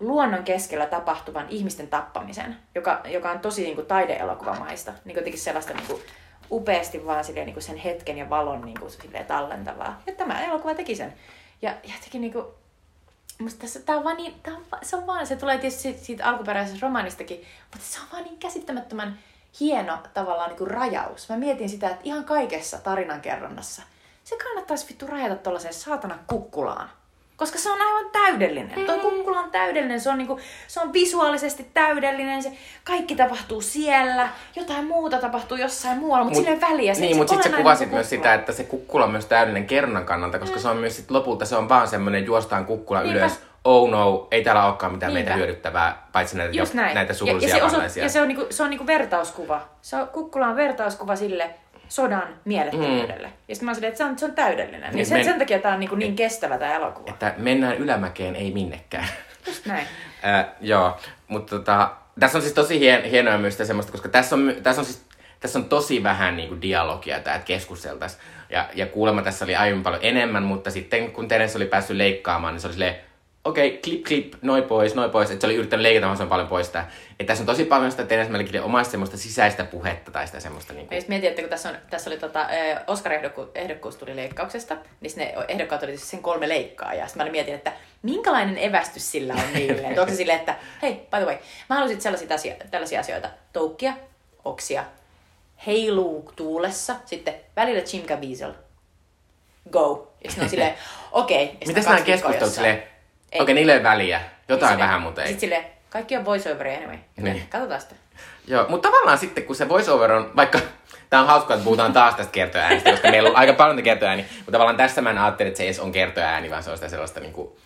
luonnon keskellä tapahtuvan ihmisten tappamisen, joka, joka on tosi niinku taideelokuvamaista. Niinku jotenkin sellaista niinku upeasti vaan silleen, niinku sen hetken ja valon niinku silleen tallentavaa. Ja tämä elokuva teki sen. Ja ja jotenkin niinku, Musta tässä, tää on vaan niin, tää on, se on vaan, se tulee tietysti siitä, siitä alkuperäisestä romaanistakin, mutta se on vaan niin käsittämättömän hieno tavallaan niin kuin rajaus. Mä mietin sitä, että ihan kaikessa tarinankerronnassa se kannattaisi vittu rajata tuollaiseen saatana kukkulaan. Koska se on aivan täydellinen. Tuo kukkula on täydellinen, se on, niinku, se on visuaalisesti täydellinen, se kaikki tapahtuu siellä, jotain muuta tapahtuu jossain muualla, mutta sillä ei väliä. Se, niin, se mutta sitten sä kuvasit on se myös kukkula. sitä, että se kukkula on myös täydellinen kerronnan kannalta, koska se on myös sit lopulta se on vaan semmoinen juostaan kukkula Niinpä. ylös. Oh no, ei täällä olekaan mitään meitä Niinpä. hyödyttävää, paitsi näitä, Just näin. näitä ja, surullisia ja, se, oso, vammaisia. ja se on, niinku, se on niinku vertauskuva. Se on, kukkula on vertauskuva sille sodan mielettömyydelle. Mm. Ja sitten mä silleen, että se on, se on täydellinen. Niin Niin sen, men- sen takia tää on niinku niin kestävä tää elokuva. Että mennään ylämäkeen, ei minnekään. Just näin. <laughs> Äh, joo, mutta tota, tässä on siis tosi hien, hienoa myös semmoista, koska tässä on, tässä on siis tässä on tosi vähän niinku dialogia, tää, että keskusteltaisiin. Ja, ja kuulemma tässä oli aiemmin paljon enemmän, mutta sitten kun Terence oli päässyt leikkaamaan, niin se oli silleen, okei, okay, klip, klip, noi pois, noi pois, että se oli yrittänyt leikata mahdollisimman paljon pois sitä. Että tässä on tosi paljon sitä Dennis Malikin omasta semmoista sisäistä puhetta tai sitä semmoista niinku... Ja just mietin, että kun tässä, on, tässä oli tota, Oscar-ehdokkuus tuli leikkauksesta, niin ne ehdokkaat oli siis sen kolme leikkaa. Ja sitten mä mietin, että minkälainen evästys sillä on niille. että onko se silleen, että hei, by the way, mä haluaisin sellaisia tällaisia asioita. Toukkia, oksia, heiluu tuulessa, sitten välillä Jim Caviezel, go. Ja sitten on silleen, okei. Okay. Mitäs nämä keskustelut silleen, okei, okay, niille ei väliä. Jotain Silleen- vähän, mutta ei. Sitten silleen, kaikki on voiceoveria anyway. Niin. Niin. Katsotaan sitä. Joo, mutta tavallaan sitten kun se voiceover on, vaikka <laughs> tää on hauskaa, että puhutaan taas tästä kertoäänestä, koska meillä on aika paljon kertoääni, mutta tavallaan tässä mä en ajattele, että se ei edes on kertoääni, vaan se on sitä sellaista niinku,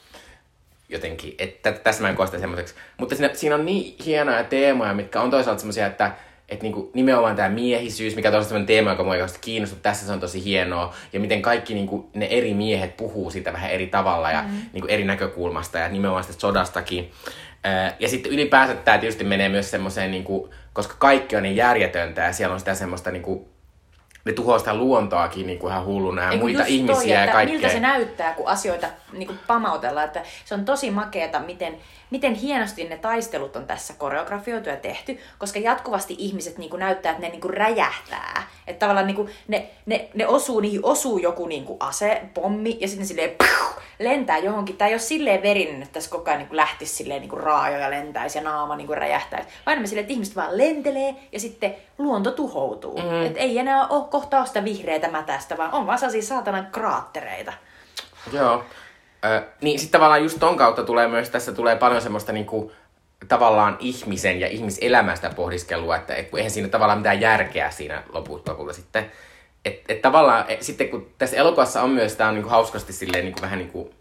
jotenkin, että tässä mä en koe sitä semmoiseksi. Mutta siinä, siinä on niin hienoja teemoja, mitkä on toisaalta semmoisia, että että niinku, nimenomaan tämä miehisyys, mikä on tosi sellainen teema, joka mua oikeasti kiinnostaa, tässä se on tosi hienoa. Ja miten kaikki niinku, ne eri miehet puhuu siitä vähän eri tavalla ja mm. niinku, eri näkökulmasta ja nimenomaan sitä sodastakin. Ja sitten ylipäänsä tämä tietysti menee myös semmoiseen, niinku, koska kaikki on niin järjetöntä ja siellä on sitä semmoista niinku, ne tuhoaa sitä luontoakin niin kuin ihan hulluna ja Ei, kun muita just ihmisiä toi, ja kaikkea. Miltä se näyttää, kun asioita niin kuin pamautellaan. Että se on tosi makeata, miten, miten hienosti ne taistelut on tässä koreografioitu ja tehty, koska jatkuvasti ihmiset niin kuin näyttää, että ne niin kuin räjähtää. Että tavallaan niin kuin ne, ne, ne osuu, niihin osuu joku niin kuin ase, pommi, ja sitten silleen piu, lentää johonkin. Tämä ei ole silleen verinen, että tässä koko ajan niin kuin lähtisi silleen niin kuin raajoja lentäisi ja naama niin kuin räjähtäisi. Vaan enemmän silleen, että ihmiset vaan lentelee ja sitten luonto tuhoutuu. Mm. Että ei enää ole kohtaa sitä vihreätä mätästä, vaan on vaan sellaisia saatanan kraattereita. Joo. Ö, niin sitten tavallaan just ton kautta tulee myös, tässä tulee paljon semmoista niinku, tavallaan ihmisen ja ihmiselämästä pohdiskelua, että et, eihän siinä tavallaan mitään järkeä siinä lopulta, lopulta sitten. Että et tavallaan et, sitten kun tässä elokuvassa on myös, tää on niinku hauskasti silleen niinku vähän niinku,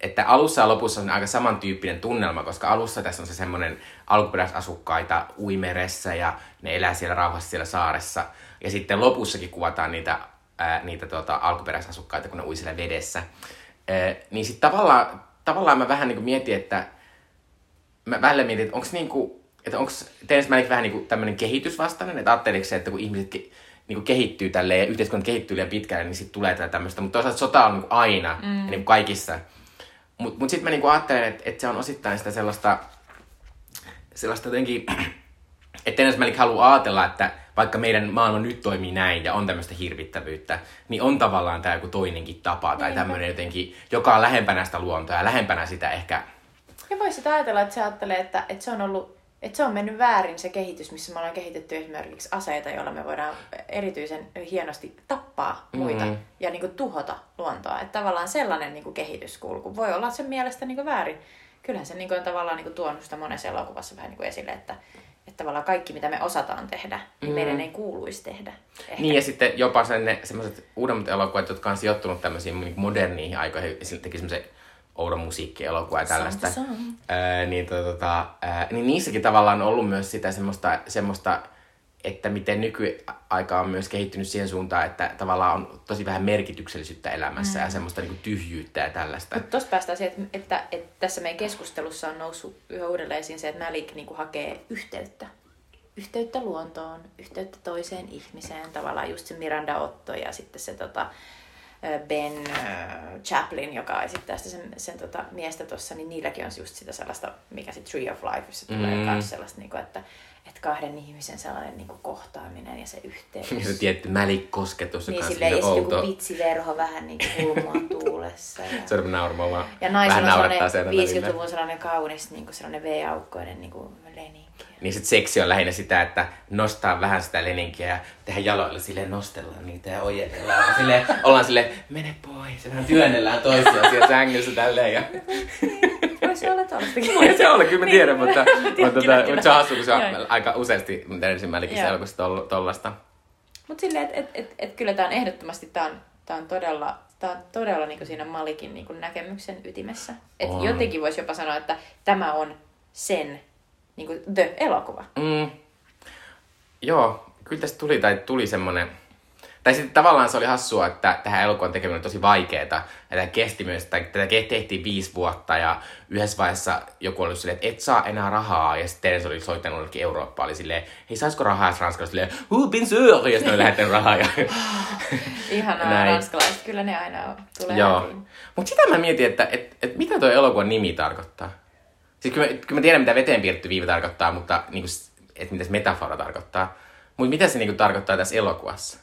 että alussa ja lopussa on aika samantyyppinen tunnelma, koska alussa tässä on se semmoinen alkuperäisasukkaita uimeressä ja ne elää siellä rauhassa siellä saaressa. Ja sitten lopussakin kuvataan niitä, ää, niitä tuota, alkuperäisasukkaita, kun ne ui siellä vedessä. Ää, niin sitten tavallaan, tavallaan mä vähän niinku mietin, että mä välillä mietin, että onko niinku, että onko Dennis Malick vähän niinku tämmöinen kehitysvastainen, että ajatteliko se, että kun ihmiset ke, niinku kehittyy tälleen ja yhteiskunta kehittyy liian pitkälle, niin sitten tulee tämmöistä. Mutta toisaalta sota on niinku aina mm. ja niinku kaikissa. Mutta mut sitten mä niinku ajattelen, että, että se on osittain sitä sellaista, sellaista jotenkin, <clears throat> että Dennis Malick haluaa ajatella, että vaikka meidän maailma nyt toimii näin ja on tämmöistä hirvittävyyttä, niin on tavallaan tämä joku toinenkin tapa tai tämmöinen jotenkin, joka on lähempänä sitä luontoa ja lähempänä sitä ehkä Ja voisit ajatella, että se ajattelee, että, että se on ollut että se on mennyt väärin se kehitys, missä me ollaan kehitetty esimerkiksi aseita, joilla me voidaan erityisen hienosti tappaa muita Mm. ja niin kuin, tuhota luontoa. Että tavallaan sellainen niin kuin, kehityskulku voi olla sen mielestä niin kuin, väärin. Kyllähän se niin kuin, on tavallaan niin kuin, tuonut sitä monessa elokuvassa vähän niin kuin, esille, että, että tavallaan kaikki mitä me osataan tehdä, niin Mm. meidän ei kuuluisi tehdä. Ehkä. Niin ja sitten jopa sen ne semmoiset uudemmat elokuvat, jotka on sijoittunut tämmöisiin niin moderniin aikoihin, sillä teki semmoisen oudon musiikkielokuva ja tällaista. Ää, niin, to, tota, ää, niin niissäkin tavallaan on ollut myös sitä semmoista, semmoista että miten nykyaika on myös kehittynyt siihen suuntaan, että tavallaan on tosi vähän merkityksellisyyttä elämässä mm. ja semmoista niin tyhjyyttä ja tällaista. Mutta tuosta päästään siihen, että, että, että tässä meidän keskustelussa on noussut yhä uudelleen esiin se, että Malik niin hakee yhteyttä. Yhteyttä luontoon, yhteyttä toiseen ihmiseen, tavallaan just se Miranda Otto ja sitten se tota, Ben Chaplin, joka esittää sitä sen, sen tota, miestä tuossa, niin niilläkin on just sitä sellaista, mikä se Tree of Life, jossa tulee Mm. myös sellaista, niin kuin, että, että kahden ihmisen sellainen niin kuin kohtaaminen ja se yhteys. Ja se tietty mälikosketus, joka Niin on semmoinen sitten joku outo. vitsiverho vähän niin kuin <laughs> tuulessa. Ja... Se on naurmaa vaan. Ja naisella vähän on sellainen sen välillä. 50-luvun sellainen kaunis, niin kuin sellainen V-aukkoinen niin kuin leninki. Niin sit seksi on lähinnä sitä, että nostaa vähän sitä leninkiä ja tehdä jaloilla silleen nostellaan niitä ja ojentellaan. Ja silleen, ollaan silleen, mene pois. Ja vähän työnnellään toisiaan siellä sängyssä tälleen. Ja... <laughs> Voisi olla tollastakin. Voi se olla, kyllä mä tiedän, Niin. mutta, Kyllä, mutta, kyllä, tota, mutta se on hassu, kun se on aika useasti ensimmäinenkin tol- tollasta. Mutta silleen, että et, et, et kyllä tämä on ehdottomasti, tämä on, tää on todella, tää on todella niin siinä Malikin niin näkemyksen ytimessä. Et On. jotenkin voisi jopa sanoa, että tämä on sen niin kuin The-elokuva. Mm. Joo, kyllä tästä tuli, tai tuli semmonen, Tai sitten tavallaan se oli hassua, että tähän elokuvan tekeminen oli tosi vaikeeta. Ja tämä kesti myös, tai tätä tehtiin viisi vuotta ja yhdessä vaiheessa joku oli silleen, että et saa enää rahaa. Ja sitten Teres oli soittanut jollekin Eurooppaan, oli silleen, hei saisiko rahaa? Ja Ranskalla silleen, huu, bin sûr! Ja sitten oli lähettänyt rahaa. Ja... <laughs> Ihanaa Näin. ranskalaiset, kyllä ne aina tulee Joo. Mutta sitä mä mietin, että et, et mitä tuo elokuvan nimi tarkoittaa. Siis kyllä mä, kyllä mä tiedän, mitä veteen piirretty viiva tarkoittaa, mutta niinku, että mitä se metafora tarkoittaa. Mutta mitä se niinku tarkoittaa tässä elokuvassa?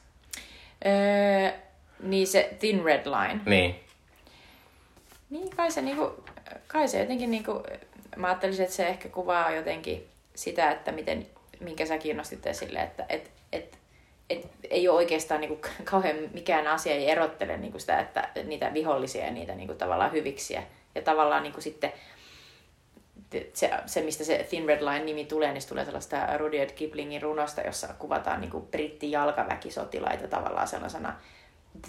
Öö, niin se Thin Red Line. Niin. Niin kai se, niinku, kai se jotenkin, niinku, mä ajattelisin, että se ehkä kuvaa jotenkin sitä, että miten, minkä sä kiinnostit esille, että et, et, et, ei ole oikeastaan niinku, <laughs> kauhean mikään asia ei erottele niinku sitä, että niitä vihollisia ja niitä niinku, tavallaan hyviksiä. Ja tavallaan niinku, sitten se, se, mistä se Thin Red Line nimi tulee, niin se tulee sellaista Rudyard Kiplingin runosta, jossa kuvataan niin britti jalkaväkisotilaita tavallaan sellaisena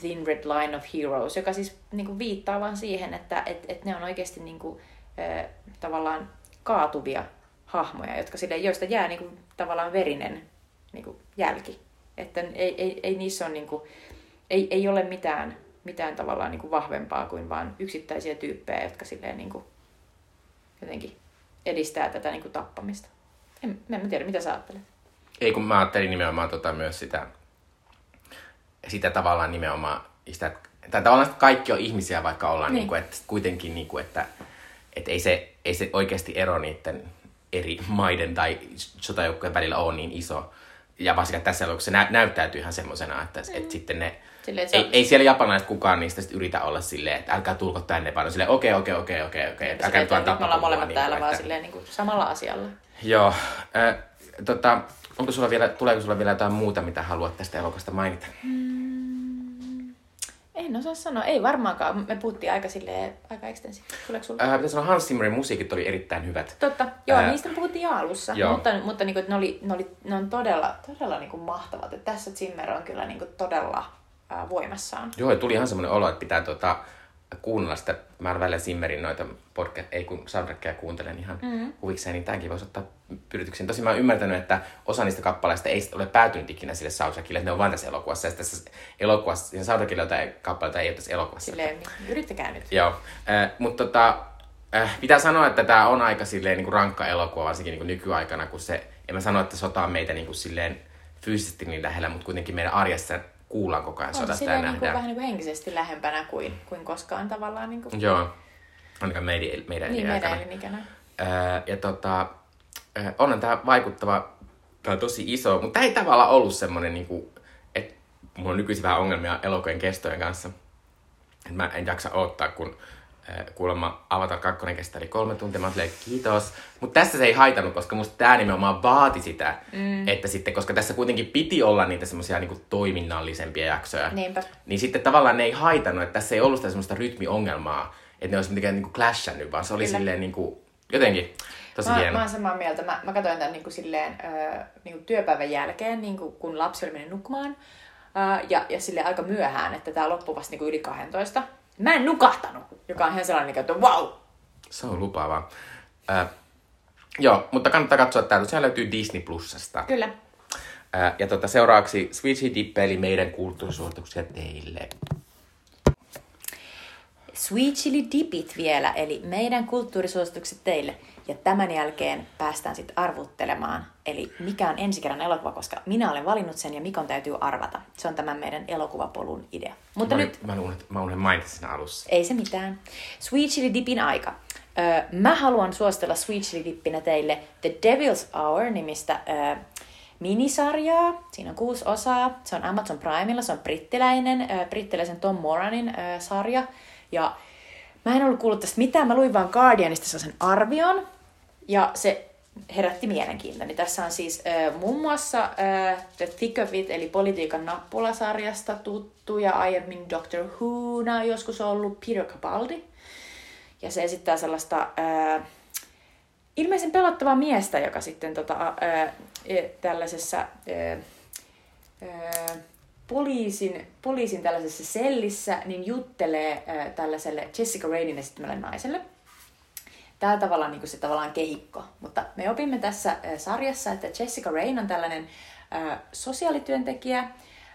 Thin Red Line of Heroes, joka siis niin kuin viittaa vaan siihen, että et, et ne on oikeasti niin kuin, äh, tavallaan kaatuvia hahmoja, jotka sille, joista jää niin kuin, tavallaan verinen niin kuin, jälki. Että ei, ei, ei niissä on, niin kuin, ei, ei ole mitään, mitään tavallaan niin kuin vahvempaa kuin vain yksittäisiä tyyppejä, jotka silleen niin kuin, jotenkin edistää tätä niin kuin, tappamista. En, en mä tiedä, mitä sä ajattelet. Ei kun mä ajattelin nimenomaan tota myös sitä, sitä tavallaan nimenomaan, sitä, tai tavallaan että kaikki on ihmisiä, vaikka ollaan Niin. niin. Kuin, että kuitenkin, niin kuin, että, että ei, se, ei se oikeasti ero niiden eri maiden tai sotajoukkojen välillä ole niin iso. Ja varsinkin tässä elokuvassa se nä- näyttäytyy ihan semmoisena, että, mm. että sitten ne, Silleen, että ei, ei siellä japanilaiset kukaan niistä sit yritä olla silleen, että älkää tulko tänne, vaan silleen, okei, okei, okei, okei, okei, että älkää että nyt me ollaan molemmat niin täällä kuin, vaan että- silleen, niin kuin, samalla asialla. Joo. Äh, tota, onko sulla vielä, tuleeko sulla vielä jotain muuta, mitä haluat tästä elokuvasta mainita? En osaa sanoa. Ei varmaankaan. Me puhuttiin aika silleen, aika ekstensiivisesti. Tuleeko sulla? Äh, sanoa, Hans Zimmerin musiikit oli erittäin hyvät. Totta, joo, Ää, niistä puhuttiin jo alussa, joo. mutta, mutta niin kuin, ne, oli, ne, oli, ne on todella, todella niin kuin mahtavat. Että tässä Zimmer on kyllä niin kuin todella voimassaan. Joo, ja tuli ihan semmoinen olo, että pitää tota, kuunnella sitä. Mä välillä Zimmerin noita podcast, ei kun soundtrackia kuuntelen ihan mm. huvikseen, niin tämänkin voisi ottaa pyrityksiin. Tosin mä oon ymmärtänyt, että osa niistä kappaleista ei ole päätynyt ikinä sille soundtrackille, että ne on vain tässä elokuvassa. Ja tässä elokuvassa, siinä soundtrackilla jotain kappaleita ei ole tässä elokuvassa. Silleen, yrittäkää nyt. Joo, äh, mutta tota, äh, pitää sanoa, että tämä on aika silleen niin kuin rankka elokuva, varsinkin niin kuin nykyaikana, kun se, en mä sano, että sota on meitä niin kuin silleen fyysisesti niin lähellä, mutta kuitenkin meidän arjessa kuullaan koko ajan sodasta ja niin kuin, nähdään. vähän niin kuin henkisesti lähempänä kuin, kuin koskaan tavallaan. Niin, kuin, Joo, ainakaan meidän, meidän niin meidän elinikänä. Ja tota, ää, onhan tämä vaikuttava, tää on tosi iso, mutta tämä ei tavallaan ollut semmoinen, niinku, että mulla on nykyisin vähän ongelmia elokuvien kestojen kanssa. Et mä en jaksa odottaa, kun kuulemma Avatar 2 kestää yli kolme tuntia. Mä silleen, kiitos. Mutta tässä se ei haitannut, koska musta tämä nimenomaan vaati sitä, mm. että sitten, koska tässä kuitenkin piti olla niitä semmoisia niinku toiminnallisempia jaksoja. Niinpä. Niin sitten tavallaan ne ei haitannut, että tässä ei ollut sitä semmoista rytmiongelmaa, että ne olisi mitenkään niinku clashannut, vaan se oli Kyllä. silleen niinku, jotenkin tosi Mä, hieno. mä oon samaa mieltä. Mä, mä katsoin tämän niin kuin silleen, äh, niin kuin työpäivän jälkeen, niin kuin, kun lapsi oli mennyt nukkumaan. Äh, ja, ja sille aika myöhään, että tämä loppui vasta niin kuin yli 12. Mä en nukahtanut, joka on ihan sellainen, että wow! Se on lupaavaa. Äh, joo, mutta kannattaa katsoa tää. Sehän löytyy Disney Plusasta. Kyllä. Äh, ja tota, seuraavaksi Switchy Dippe, eli meidän kulttuurisuosituksia teille. Sweet Chili Dipit vielä, eli meidän kulttuurisuositukset teille. Ja tämän jälkeen päästään sitten arvuttelemaan, eli mikä on ensi kerran elokuva, koska minä olen valinnut sen ja Mikon täytyy arvata. Se on tämän meidän elokuvapolun idea. Mutta mä, nyt mä, unohdin, mä unohdin mainita siinä alussa. Ei se mitään. Sweet Chili Dipin aika. Öö, mä haluan suositella Sweet Chili Dippinä teille The Devil's Hour-nimistä öö, minisarjaa. Siinä on kuusi osaa. Se on Amazon Primella. Se on brittiläinen, öö, brittiläisen Tom Moranin öö, sarja. Ja mä en ollut kuullut tästä mitään. Mä luin vaan Guardianista sellaisen arvion. Ja se herätti mielenkiintoni. Tässä on siis äh, muun muassa äh, The Thick of It, eli politiikan nappulasarjasta tuttu, ja aiemmin Doctor Whona joskus ollut Peter Capaldi. Ja se esittää sellaista äh, ilmeisen pelottavaa miestä, joka sitten tota, äh, e, tällaisessa äh, äh, poliisin, poliisin tällaisessa sellissä niin juttelee äh, tällaiselle Jessica Rainin esittämälle naiselle. Tämä on niin kuin se tavallaan kehikko. Mutta me opimme tässä äh, sarjassa, että Jessica Rain on tällainen äh, sosiaalityöntekijä,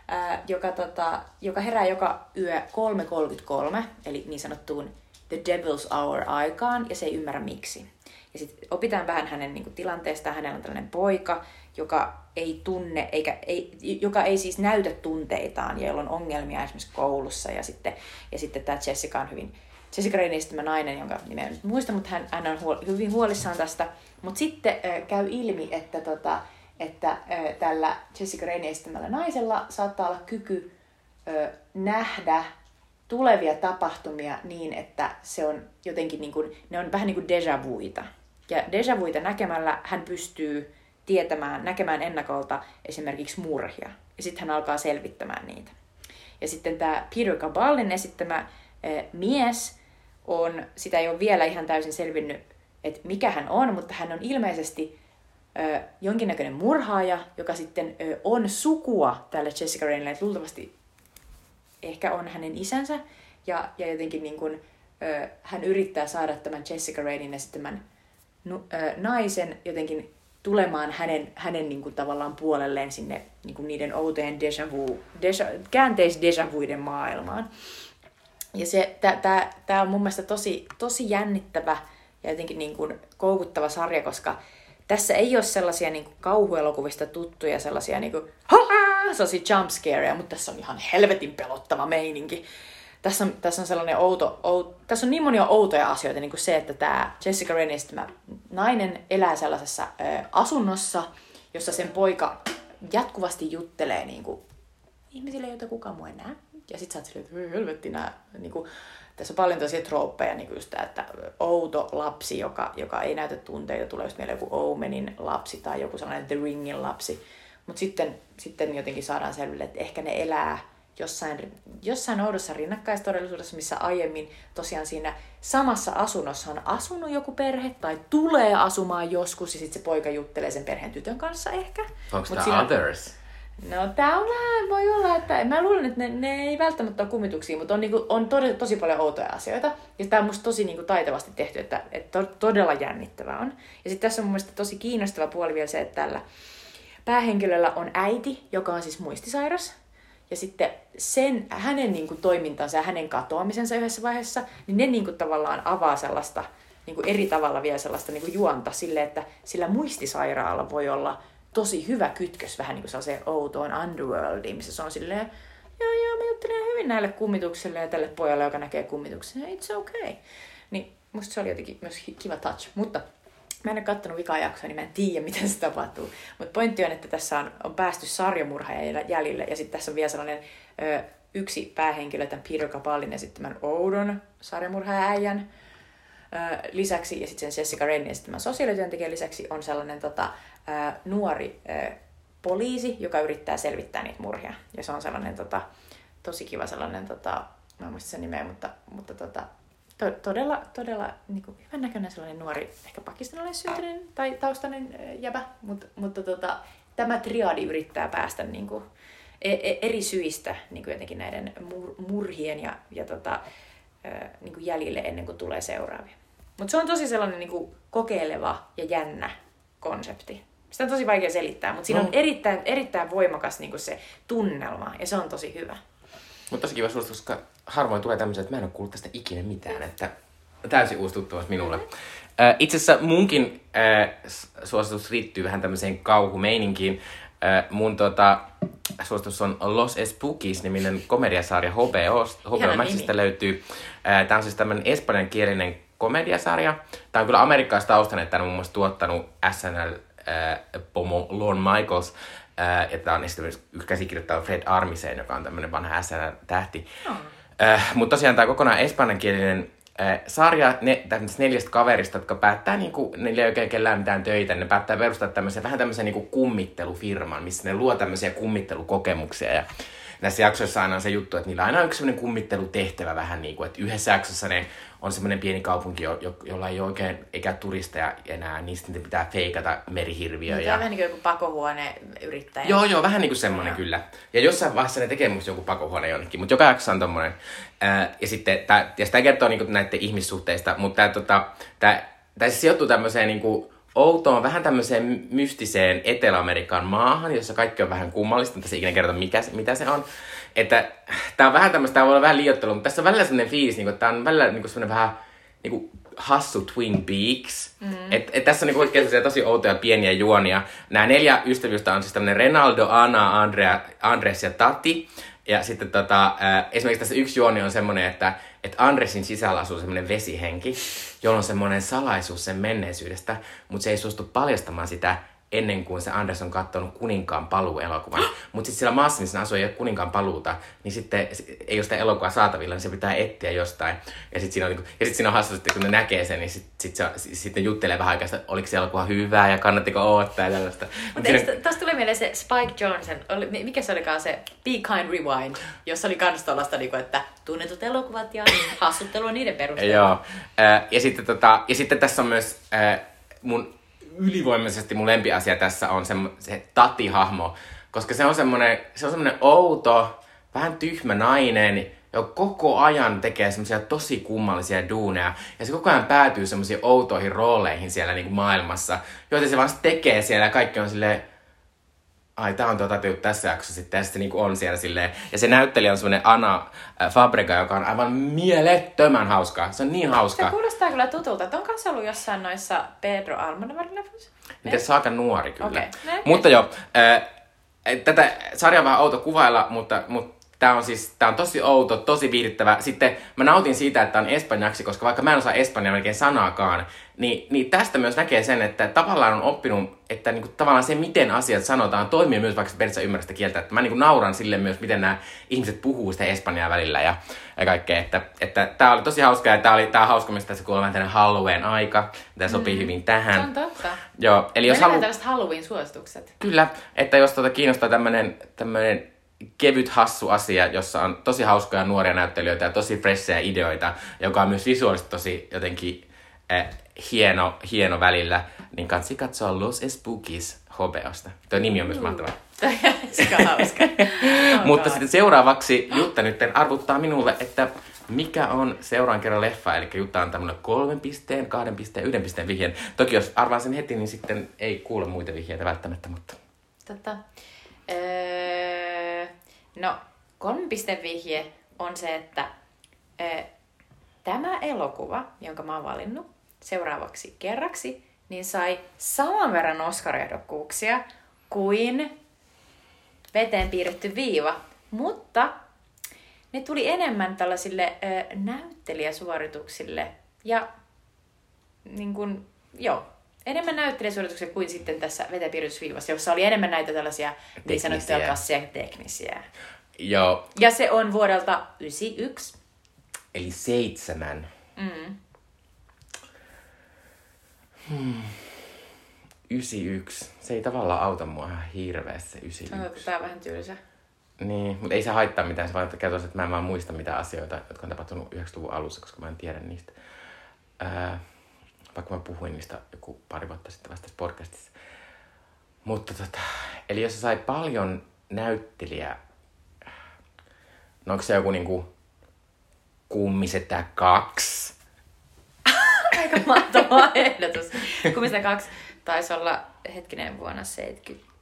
ää, joka, tota, joka herää joka yö 3.33, eli niin sanottuun The Devil's Hour aikaan, ja se ei ymmärrä miksi. Ja sitten opitaan vähän hänen niin kuin, tilanteestaan. Hänellä on tällainen poika, joka ei tunne, eikä, ei, joka ei siis näytä tunteitaan ja jolla on ongelmia esimerkiksi koulussa. Ja sitten, ja sitten tämä Jessica on hyvin, Jessica nainen, jonka nimeä nyt muista, mutta hän, hän on huol, hyvin huolissaan tästä. Mutta sitten äh, käy ilmi, että, tota, että äh, tällä Jessica esittämällä naisella saattaa olla kyky äh, nähdä tulevia tapahtumia niin, että se on jotenkin niin kuin, ne on vähän niin kuin deja vuita. Ja deja vuita näkemällä hän pystyy tietämään, näkemään ennakolta esimerkiksi murhia. Ja sitten hän alkaa selvittämään niitä. Ja sitten tämä Peter Caballin esittämä mies on, sitä ei ole vielä ihan täysin selvinnyt, että mikä hän on, mutta hän on ilmeisesti eh, jonkinnäköinen murhaaja, joka sitten eh, on sukua tälle Jessica Rainille, että luultavasti ehkä on hänen isänsä, ja, ja jotenkin niin kuin, eh, hän yrittää saada tämän Jessica Rainin esittämän naisen jotenkin tulemaan hänen, hänen niin kuin, tavallaan puolelleen sinne niin kuin niiden outojen deja vu, deja, käänteis deja vuiden maailmaan. Ja se, tämä on mun mielestä tosi, tosi jännittävä ja jotenkin niin kuin koukuttava sarja, koska tässä ei ole sellaisia niin kuin kauhuelokuvista tuttuja sellaisia niin kuin, sellaisia jumpscareja, mutta tässä on ihan helvetin pelottava meininki tässä on, tässä on sellainen outo, outo, tässä on niin monia outoja asioita, niin kuin se, että tämä Jessica tämä nainen elää sellaisessa ö, asunnossa, jossa sen poika jatkuvasti juttelee niin kuin, ihmisille, joita kukaan muu ei näe. Ja sit sä oot silleen, että helvetti nää, niin kuin, tässä on paljon tosia trooppeja, niin kuin tämä, että outo lapsi, joka, joka ei näytä tunteita, tulee just meille joku Omenin lapsi tai joku sellainen The Ringin lapsi. Mutta sitten, sitten jotenkin saadaan selville, että ehkä ne elää jossain, jossain oudossa rinnakkaistodellisuudessa, missä aiemmin tosiaan siinä samassa asunnossa on asunut joku perhe tai tulee asumaan joskus ja sitten se poika juttelee sen perheen tytön kanssa ehkä. Onko tämä siinä... Others? No tää on vähän, voi olla, että mä luulen, että ne, ne ei välttämättä ole kummituksia, mutta on, niinku, on tosi, tosi paljon outoja asioita. Ja tää on musta tosi niinku, taitavasti tehty, että, että to, todella jännittävää on. Ja sitten tässä on mun mielestä tosi kiinnostava puoli vielä se, että tällä päähenkilöllä on äiti, joka on siis muistisairas. Ja sitten sen, hänen niin kuin, toimintansa ja hänen katoamisensa yhdessä vaiheessa, niin ne niin kuin, tavallaan avaa sellaista niin kuin eri tavalla vielä sellaista niin kuin juonta sille, että sillä muistisairaalla voi olla tosi hyvä kytkös vähän niin kuin sellaiseen outoon underworldiin, missä se on silleen, joo joo, mä juttelen hyvin näille kummitukselle ja tälle pojalle, joka näkee kummituksen, it's okay. Niin musta se oli jotenkin myös kiva touch, mutta Mä en ole kattonut vikaa jaksoa, niin mä en tiedä, <laughs> miten se tapahtuu. Mutta pointti on, että tässä on, on päästy sarjamurhaajan jäljille. Ja sitten tässä on vielä sellainen ö, yksi päähenkilö, tämän Peter Capallin esittämän oudon sarjamurhaajan lisäksi. Ja sitten sen Jessica Rainin esittämän sosiaalityöntekijän lisäksi on sellainen tota, ö, nuori ö, poliisi, joka yrittää selvittää niitä murhia. Ja se on sellainen tota, tosi kiva sellainen, tota, mä en muista sen nimeä, mutta, mutta tota, to, todella, todella niin kuin, hyvän näköinen sellainen nuori, ehkä pakistanilainen syntyinen tai taustainen jäbä, mutta, mutta tota, tämä triadi yrittää päästä niin kuin, e, e, eri syistä niin kuin jotenkin näiden mur, murhien ja, ja tota, niin kuin jäljille ennen kuin tulee seuraavia. Mutta se on tosi sellainen niin kuin kokeileva ja jännä konsepti. Sitä on tosi vaikea selittää, mutta siinä no. on erittäin, erittäin voimakas niin kuin se tunnelma ja se on tosi hyvä. Mutta tosi kiva suositus, koska harvoin tulee tämmöisiä, että mä en ole kuullut tästä ikinä mitään, että täysin uusi tuttu minulle. Äh, itse asiassa munkin äh, suositus liittyy vähän tämmöiseen kauhumeininkiin. Äh, mun tota, suositus on Los Espookies-niminen komediasarja HBO. HBO Maxista löytyy. Äh, Tämä on siis tämmöinen espanjankielinen komediasarja. Tämä on kyllä amerikkalaistaustainen, että on muun muassa tuottanut SNL äh, Pomo Lorne Michaels. Äh, ja tämä on esimerkiksi käsikirjoittaja Fred Armisen, joka on tämmöinen vanha SNL-tähti. Oh. Äh, mutta tosiaan tämä kokonaan espanjankielinen äh, sarja ne, neljästä kaverista, jotka päättää, niin kuin, niillä ei oikein kellään mitään töitä, ne päättää perustaa tämmöisen, vähän tämmöisen niin kuin kummittelufirman, missä ne luo tämmöisiä kummittelukokemuksia. Ja näissä jaksoissa aina on se juttu, että niillä on aina yksi semmoinen kummittelutehtävä vähän niin kuin, että yhdessä jaksossa ne on semmoinen pieni kaupunki, jo, jo, jolla ei ole oikein eikä turisteja enää, niin sitten pitää feikata merihirviö. Niin, ja... vähän niin kuin joku pakohuone yrittäjä. Joo, joo, vähän niin kuin semmoinen ja. kyllä. Ja jossain vaiheessa ne tekee musta joku pakohuone jonnekin, mutta joka jaksossa on tommonen. Ää, ja sitten, tää, ja sitä kertoo niin näiden ihmissuhteista, mutta tämä tota, tää, tää siis sijoittuu tämmöiseen niin kuin outoon, vähän tämmöiseen mystiseen Etelä-Amerikan maahan, jossa kaikki on vähän kummallista, mutta se ikinä kerrota, mikä, mitä se on. Että tää on vähän tämmöistä, tää voi olla vähän liiottelu, mutta tässä on välillä sellainen fiilis, niin kuin, että tää on välillä niin kuin sellainen vähän niin kuin hassu Twin Peaks. Mm. Et, et tässä on niin oikein tosi outoja pieniä juonia. Nämä neljä ystävyystä on siis tämmöinen Renaldo, Anna, Andrea, Andres ja Tati. Ja sitten tota, äh, esimerkiksi tässä yksi juoni on semmoinen, että, että Andresin sisällä asuu semmoinen vesihenki, jolla on semmoinen salaisuus sen menneisyydestä, mutta se ei suostu paljastamaan sitä ennen kuin se Anders on katsonut Kuninkaan paluu-elokuvan. Mutta sitten siellä maassa, missä asuu, ei ole Kuninkaan paluuta, niin sitten ei ole sitä elokuvaa saatavilla, niin se pitää etsiä jostain. Ja sitten siinä on, niin ja sit siinä on hassu, että kun ne näkee sen, niin sitten sit, sit ne juttelee vähän aikaa, että oliko se elokuva hyvää ja kannattiko odottaa ja tällaista. Mutta siinä... tuosta tulee mieleen se Spike Jonzen, oli, mikä se olikaan se Be Kind Rewind, jossa oli kans tuollaista, niin että tunnetut elokuvat ja hassuttelua niiden perusteella. Joo. Ja sitten, tota, ja sitten tässä on myös mun ylivoimaisesti mun lempiasia tässä on se, se Tati-hahmo, koska se on semmonen, se on semmonen outo, vähän tyhmä nainen, joka koko ajan tekee semmoisia tosi kummallisia duuneja. Ja se koko ajan päätyy semmoisiin outoihin rooleihin siellä niin kuin maailmassa, joita se vaan tekee siellä ja kaikki on silleen, ai tää on tuota tässä jaksossa sitten, sitten niinku on siellä silleen. Ja se näyttelijä on semmonen Anna äh, Fabrega, joka on aivan mielettömän hauska. Se on niin hauska. Se kuulostaa kyllä tutulta. Että on kanssa ollut jossain noissa Pedro Almodovarin leffoissa. Miten se on aika nuori kyllä. Okay. No, mutta joo, äh, tätä sarjaa on vähän outo kuvailla, mutta, mutta Tää on siis, tää on tosi outo, tosi viihdyttävä. Sitten mä nautin siitä, että on espanjaksi, koska vaikka mä en osaa espanjaa melkein sanaakaan, niin, niin tästä myös näkee sen, että tavallaan on oppinut, että niinku, tavallaan se, miten asiat sanotaan, toimii myös vaikka periaatteessa ymmärrä kieltä. Että mä niinku nauran sille myös, miten nämä ihmiset puhuu sitä espanjaa välillä ja, ja kaikkea. Että, että tää oli tosi hauskaa ja tää oli tää hauska, mistä tässä vähän tämmönen Halloween aika. Tämä sopii mm. hyvin tähän. Se on totta. Joo, eli jos halu... tällaiset Halloween-suositukset. Kyllä, että jos tuota kiinnostaa tämmönen, tämmönen kevyt hassu asia, jossa on tosi hauskoja nuoria näyttelijöitä ja tosi freshejä ideoita, joka on myös visuaalisesti tosi jotenkin äh, hieno, hieno välillä, niin kansi katsoa Los Spookies HBOsta. Tuo nimi on myös mahtava. <laughs> hauska. <laughs> Mutta sitten seuraavaksi Jutta nyt arvuttaa minulle, että mikä on seuraan kerran leffa, eli Jutta on tämmöinen kolmen pisteen, kahden pisteen, yhden pisteen vihjeen. Toki jos arvaan sen heti, niin sitten ei kuule muita vihjeitä välttämättä, mutta... Tota, öö, no, kolmen vihje on se, että öö, tämä elokuva, jonka mä oon valinnut, seuraavaksi kerraksi, niin sai saman verran Oscar-ehdokkuuksia kuin veteen piirretty viiva, mutta ne tuli enemmän tällaisille ö, näyttelijäsuorituksille ja niin kun, joo, enemmän näyttelijäsuorituksia kuin sitten tässä veteen piirretysviivassa, jossa oli enemmän näitä tällaisia niin sanottuja kassia teknisiä. Joo. Ja se on vuodelta 91. Eli seitsemän. Mm. Hmm. 91. Se ei tavallaan auta mua ihan hirveästi se 91. Tää on vähän tylsä. Niin, mutta ei se haittaa mitään. Se vaan kertoo, että mä en vaan muista mitä asioita, jotka on tapahtunut 90-luvun alussa, koska mä en tiedä niistä. Ää, vaikka mä puhuin niistä joku pari vuotta sitten vasta podcastissa. Mutta tota, eli jos se sai paljon näyttelijä, no onko se joku niinku kummisetä kaksi? <laughs> Aika mahtava ehdotus. Kumista kaksi taisi olla hetkinen vuonna 70.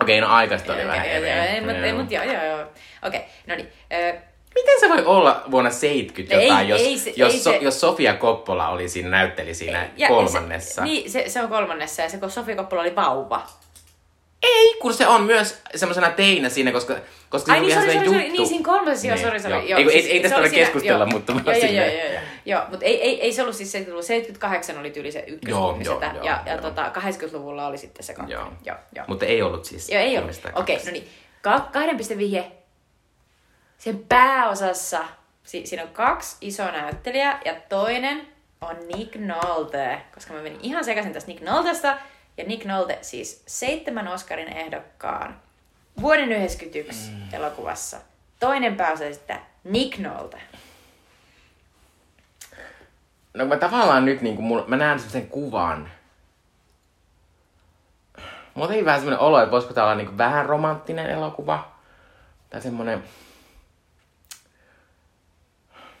Okei, no aikaista oli vähän eri. Ei, mutta mut, joo, joo, joo. Okei, no niin. Miten se voi olla vuonna 70 jotain, ei, jos, ei se, jos, ei so, se... jos Sofia Koppola oli siinä, näytteli siinä ja, kolmannessa? Se, niin, se, se on kolmannessa ja se, kun Sofia Koppola oli vauva. Ei, kun se on myös semmoisena teinä siinä, koska, koska Ai, se niin, on ihan sorry, niin, siinä kolmessa, joo, sori, sori. Joo. Ei, siis, ei, ei tästä ole keskustella, siinä, mutta joo, joo, joo, joo, joo, joo, mutta ei, ei, ei se ollut siis 70 78 oli tyyli se ykköskulmisetä, ja, ja, ja tota, 80-luvulla oli sitten se kakkonen. Joo. Joo, joo. Mutta ei ollut siis. Joo, ei ollut. Okei, okay, no niin. Ka- kahden pisteen vihje. Sen pääosassa, si- siinä on kaksi isoa näyttelijää, ja toinen on Nick Nolte, koska mä menin ihan sekaisin tästä Nick Noltesta, ja Nick Nolte siis seitsemän Oscarin ehdokkaan vuoden 1991 mm. elokuvassa. Toinen pääosa sitten Nick Nolte. No mä tavallaan nyt niin mä näen sen kuvan. Mulla ei vähän semmonen olo, että voisiko tää olla niin kuin vähän romanttinen elokuva. Tai semmonen...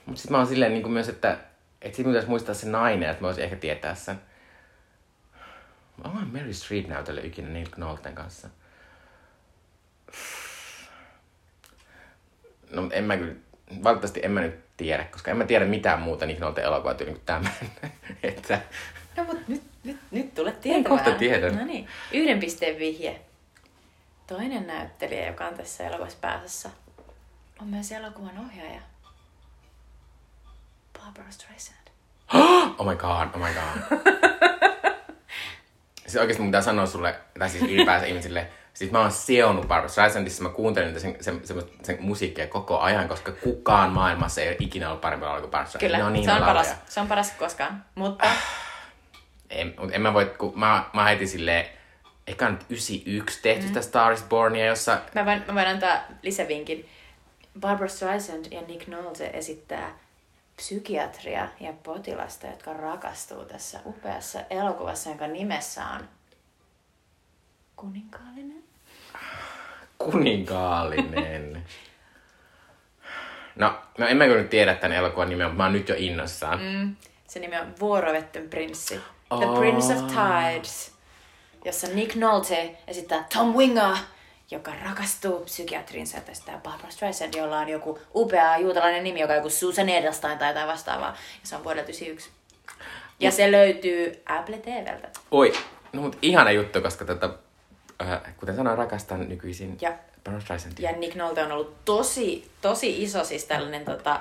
Mut sit mä oon silleen niin kuin myös, että, että sit pitäisi muistaa se nainen, että mä voisin ehkä tietää sen. Onhan Mary Streep näytellyt ikinä Nick Nolten kanssa? No, en mä kyllä, valitettavasti en mä nyt tiedä, koska en mä tiedä mitään muuta Nick Nolten elokuvaa tyyliin kuin tämän. <laughs> että No mut nyt, nyt, nyt tulet tietämään. kohta tiedän. No niin, yhden pisteen vihje. Toinen näyttelijä, joka on tässä elokuvassa pääsessä, on myös elokuvan ohjaaja. Barbara Streisand. <gasps> oh my god, oh my god. <laughs> siis oikeesti mun pitää sanoa sulle, tai siis ylipäänsä ihmisille, siis mä oon seonnut Barbara Streisandissa, mä kuuntelin sen, sen, sen, sen, musiikkia koko ajan, koska kukaan maailmassa ei ole ikinä ollut parempi laulaa kuin Barbara Streisand. Kyllä, Ne on niin se, on paras, se on paras koskaan. Mutta <sighs> En, mut en mä voi, kun mä, mä heti silleen, eikä nyt 91 tehty mm. sitä Star is Bornia, jossa mä voin, mä voin antaa lisävinkin. Barbara Streisand ja Nick Nolte esittää psykiatria ja potilasta, jotka rakastuu tässä upeassa elokuvassa, jonka nimessä on Kuninkaallinen. kuninkaallinen. No, no en mä kyllä tiedä tämän elokuvan nimeä, mutta mä oon nyt jo innossaan. Mm, se nimi on Vuorovetten prinssi. The Oh. Prince of Tides, jossa Nick Nolte esittää Tom Winger, joka rakastuu psykiatriinsa ja tästä Barbara Streisand, jolla on joku upea juutalainen nimi, joka on joku Susan Edelstein tai jotain vastaavaa. Ja se on vuodelta 91. Ja se löytyy Apple TVltä. Oi, no mut ihana juttu, koska tota, äh, kuten sanoin, rakastan nykyisin Ja-. Ja Nick Nolte on ollut tosi, tosi iso siis tällainen tota,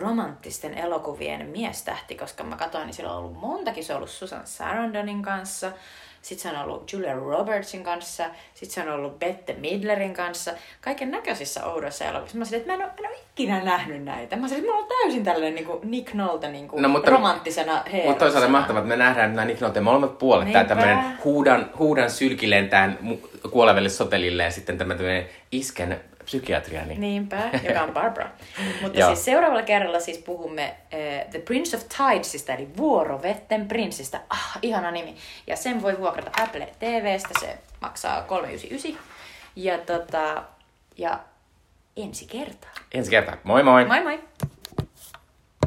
romanttisten elokuvien miestähti, koska mä katsoin, niin sillä on ollut montakin. Se on ollut Susan Sarandonin kanssa, sitten se on ollut Julia Robertsin kanssa, sitten se on ollut Bette Midlerin kanssa, kaiken näköisissä oudoissa elokuvissa. Mä sanoin, että mä en ole, en ole ikinä nähnyt näitä. Mä sanoin, että mä oon täysin tällainen niin kuin Nick Nolte niin kuin No, mutta- romanttisena heerosena. Mutta toisaalta mahtavaa, että me nähdään nämä Nick Nolten molemmat puolet. Tää Niinpä. tämmönen huudan, huudan sylki lentää mu- kuolevelle sotelille ja sitten tämä tämmönen isken psykiatria. Niin. Niinpä, joka on Barbara. <laughs> Mutta siis seuraavalla kerralla siis puhumme äh, The Prince of Tidesista, eli Vuorovetten prinssistä. Ah, ihana nimi. Ja sen voi vuokrata Apple TVstä, se maksaa 399. Ja tota, ja ensi kertaa. Ensi kertaa. Moi moi! Moi moi!